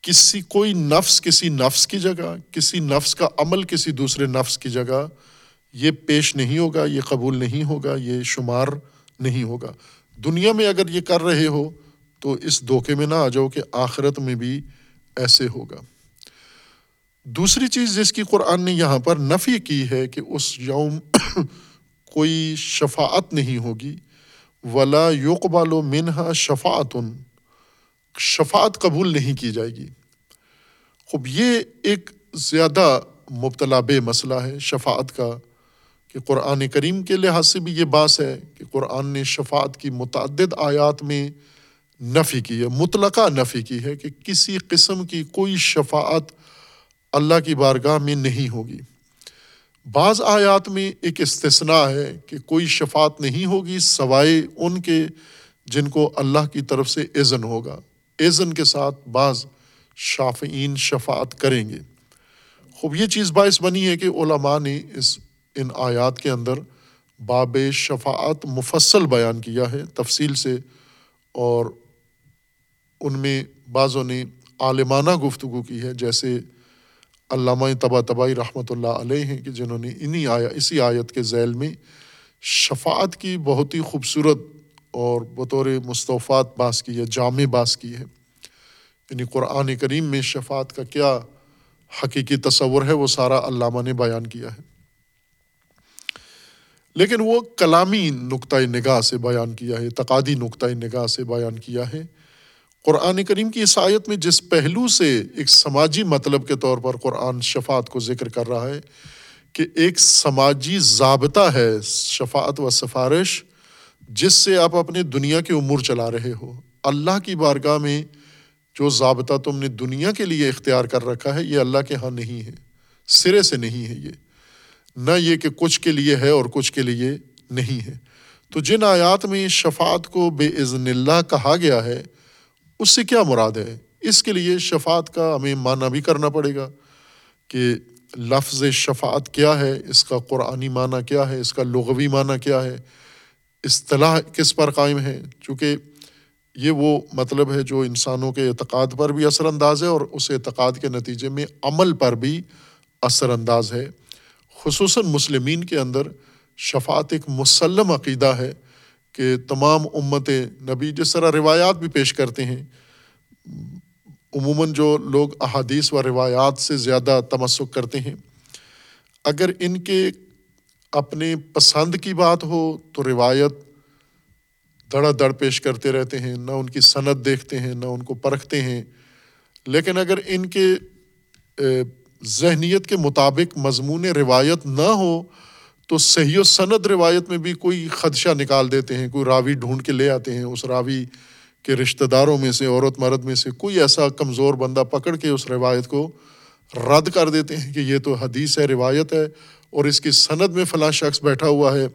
کسی کوئی نفس کسی نفس کی جگہ، کسی نفس کا عمل کسی دوسرے نفس کی جگہ یہ پیش نہیں ہوگا، یہ قبول نہیں ہوگا، یہ شمار نہیں ہوگا۔ دنیا میں اگر یہ کر رہے ہو تو اس دھوکے میں نہ آ جاؤ کہ آخرت میں بھی ایسے ہوگا۔ دوسری چیز جس کی قرآن نے یہاں پر نفی کی ہے کہ اس یوم [coughs] کوئی شفاعت نہیں ہوگی۔ ولا یوقبال و منہا شفاعت۔ شفاعت قبول نہیں کی جائے گی۔ خب یہ ایک زیادہ مبتلا بے مسئلہ ہے، شفاعت کا کہ قرآن کریم کے لحاظ سے بھی یہ باس ہے کہ قرآن نے شفاعت کی متعدد آیات میں نفی کی ہے، مطلقہ نفی کی ہے کہ کسی قسم کی کوئی شفاعت اللہ کی بارگاہ میں نہیں ہوگی۔ بعض آیات میں ایک استثناء ہے کہ کوئی شفاعت نہیں ہوگی سوائے ان کے جن کو اللہ کی طرف سے عزن ہوگا۔ عزن کے ساتھ بعض شافعین شفاعت کریں گے۔ خوب، یہ چیز باعث بنی ہے کہ علماء نے اس ان آیات کے اندر باب شفاعت مفصل بیان کیا ہے تفصیل سے اور ان میں بعضوں نے عالمانہ گفتگو کی ہے، جیسے علامہ تبا تبائی رحمۃ اللہ علیہ ہیں کہ جنہوں نے انہی آیا، اسی آیت کے ذیل میں شفاعت کی بہت ہی خوبصورت اور بطور مصطفیٰ باس کی ہے، جامع باس کی ہے۔ یعنی قرآن کریم میں شفاعت کا کیا حقیقی تصور ہے، وہ سارا علامہ نے بیان کیا ہے۔ لیکن وہ کلامی نقطۂ نگاہ سے بیان کیا ہے تقادی نقطۂ نگاہ سے بیان کیا ہے۔ قرآن کریم کی عیسائیت میں جس پہلو سے ایک سماجی مطلب کے طور پر قرآن شفاعت کو ذکر کر رہا ہے کہ ایک سماجی ضابطہ ہے شفاعت و سفارش، جس سے آپ اپنے دنیا کے امور چلا رہے ہو۔ اللہ کی بارگاہ میں جو ضابطہ تم نے دنیا کے لیے اختیار کر رکھا ہے، یہ اللہ کے ہاں نہیں ہے، سرے سے نہیں ہے یہ۔ نہ یہ کہ کچھ کے لیے ہے اور کچھ کے لیے نہیں ہے۔ تو جن آیات میں شفاعت کو بے عزن اللہ کہا گیا ہے، اس سے کیا مراد ہے؟ اس کے لیے شفاعت کا ہمیں معنی بھی کرنا پڑے گا کہ لفظ شفاعت کیا ہے، اس کا قرآنی معنی کیا ہے، اس کا لغوی معنی کیا ہے، اصطلاح کس پر قائم ہے؟ چونکہ یہ وہ مطلب ہے جو انسانوں کے اعتقاد پر بھی اثر انداز ہے اور اس اعتقاد کے نتیجے میں عمل پر بھی اثر انداز ہے۔ خصوصاً مسلمین کے اندر شفاعت ایک مسلم عقیدہ ہے کہ تمام امت نبی جس طرح روایات بھی پیش کرتے ہیں، عموماً جو لوگ احادیث و روایات سے زیادہ تمسک کرتے ہیں۔ اگر ان کے اپنے پسند کی بات ہو تو روایت دڑا دڑ پیش کرتے رہتے ہیں، نہ ان کی صنعت دیکھتے ہیں، نہ ان کو پرکھتے ہیں۔ لیکن اگر ان کے ذہنیت کے مطابق مضمون روایت نہ ہو تو صحیح و صنعت روایت میں بھی کوئی خدشہ نکال دیتے ہیں، کوئی راوی ڈھونڈ کے لے آتے ہیں، اس راوی کے رشتہ داروں میں سے، عورت مرد میں سے کوئی ایسا کمزور بندہ پکڑ کے اس روایت کو رد کر دیتے ہیں کہ یہ تو حدیث ہے، روایت ہے اور اس کی صنعت میں فلاں شخص بیٹھا ہوا ہے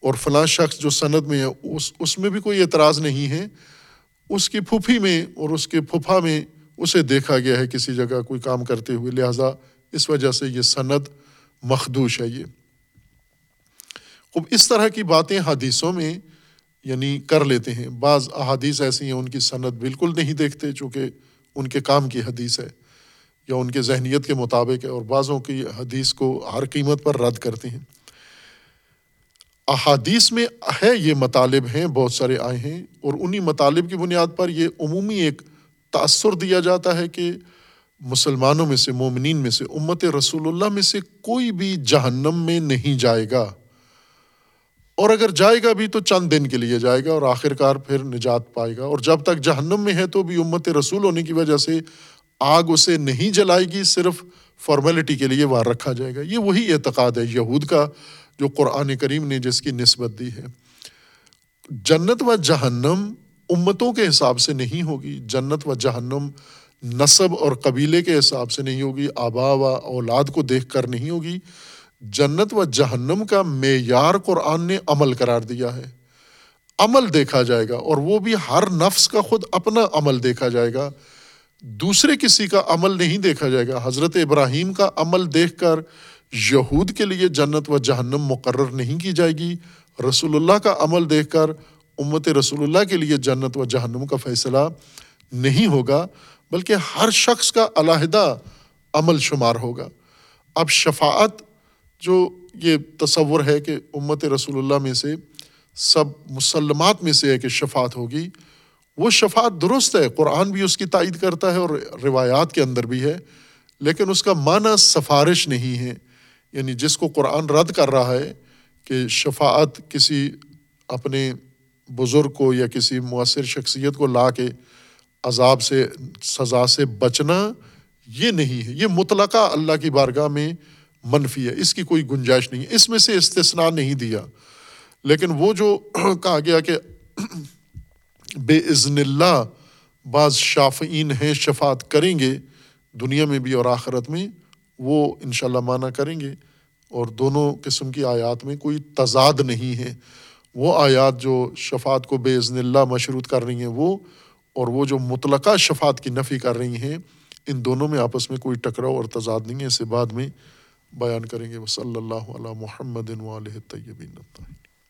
اور فلاں شخص جو صنعت میں ہے، اس اس میں بھی کوئی اعتراض نہیں ہے۔ اس کی پھوپھی میں اور اس کے پھوپھا میں اسے دیکھا گیا ہے کسی جگہ کوئی کام کرتے ہوئے، لہٰذا اس وجہ سے یہ صنعت مخدوش ہے یہ۔ خوب اس طرح کی باتیں حدیثوں میں یعنی کر لیتے ہیں۔ بعض احادیث ایسی ہیں، ان کی صنعت بالکل نہیں دیکھتے چونکہ ان کے کام کی حدیث ہے یا ان کے ذہنیت کے مطابق ہے، اور بعضوں کی حدیث کو ہر قیمت پر رد کرتے ہیں۔ احادیث میں ہے یہ مطالب ہیں، بہت سارے آئے ہیں، اور انہی مطالب کی بنیاد پر یہ عمومی ایک تأثر دیا جاتا ہے کہ مسلمانوں میں سے، مومنین میں سے، امت رسول اللہ میں سے کوئی بھی جہنم میں نہیں جائے گا۔ اور اگر جائے گا بھی تو چند دن کے لیے جائے گا اور آخر کار پھر نجات پائے گا۔ اور جب تک جہنم میں ہے تو بھی امت رسول ہونے کی وجہ سے آگ اسے نہیں جلائے گی، صرف فارمیلٹی کے لیے وہاں رکھا جائے گا۔ یہ وہی اعتقاد ہے یہود کا جو قرآن کریم نے جس کی نسبت دی ہے۔ جنت و جہنم امتوں کے حساب سے نہیں ہوگی، جنت و جہنم نصب اور قبیلے کے حساب سے نہیں ہوگی، آبا و اولاد کو دیکھ کر نہیں ہوگی۔ جنت و جہنم کا معیار قرآن نے عمل قرار دیا ہے۔ عمل دیکھا جائے گا اور وہ بھی ہر نفس کا خود اپنا عمل دیکھا جائے گا۔ دوسرے کسی کا عمل نہیں دیکھا جائے گا۔ حضرت ابراہیم کا عمل دیکھ کر یہود کے لیے جنت و جہنم مقرر نہیں کی جائے گی۔ رسول اللہ کا عمل دیکھ کر امت رسول اللہ کے لیے جنت و جہنم کا فیصلہ نہیں ہوگا، بلکہ ہر شخص کا علیحدہ عمل شمار ہوگا۔ اب شفاعت جو یہ تصور ہے کہ امت رسول اللہ میں سے، سب مسلمات میں سے ہے کہ شفاعت ہوگی، وہ شفاعت درست ہے۔ قرآن بھی اس کی تائید کرتا ہے اور روایات کے اندر بھی ہے، لیکن اس کا معنی سفارش نہیں ہے۔ یعنی جس کو قرآن رد کر رہا ہے کہ شفاعت کسی اپنے بزرگ کو یا کسی مؤثر شخصیت کو لا کے عذاب سے، سزا سے بچنا یہ نہیں ہے۔ یہ مطلقہ اللہ کی بارگاہ میں منفی ہے۔ اس کی کوئی گنجائش نہیں ہے۔ اس میں سے استثنا نہیں دیا۔ لیکن وہ جو [clears throat] کہا گیا کہ [clears throat] بے عزن اللہ بعض شافعین ہیں شفات کریں گے دنیا میں بھی اور آخرت میں، وہ ان شاء اللہ معنی کریں گے۔ اور دونوں قسم کی آیات میں کوئی تضاد نہیں ہے۔ وہ آیات جو شفات کو بے عزن اللہ مشروط کر رہی ہیں وہ، اور وہ جو مطلقہ شفات کی نفی کر رہی ہیں، ان دونوں میں آپس میں کوئی ٹکراؤ اور تضاد نہیں ہے۔ اسے بعد میں بیان کریں گے۔ وہ صلی اللہ علیہ محمد طیبین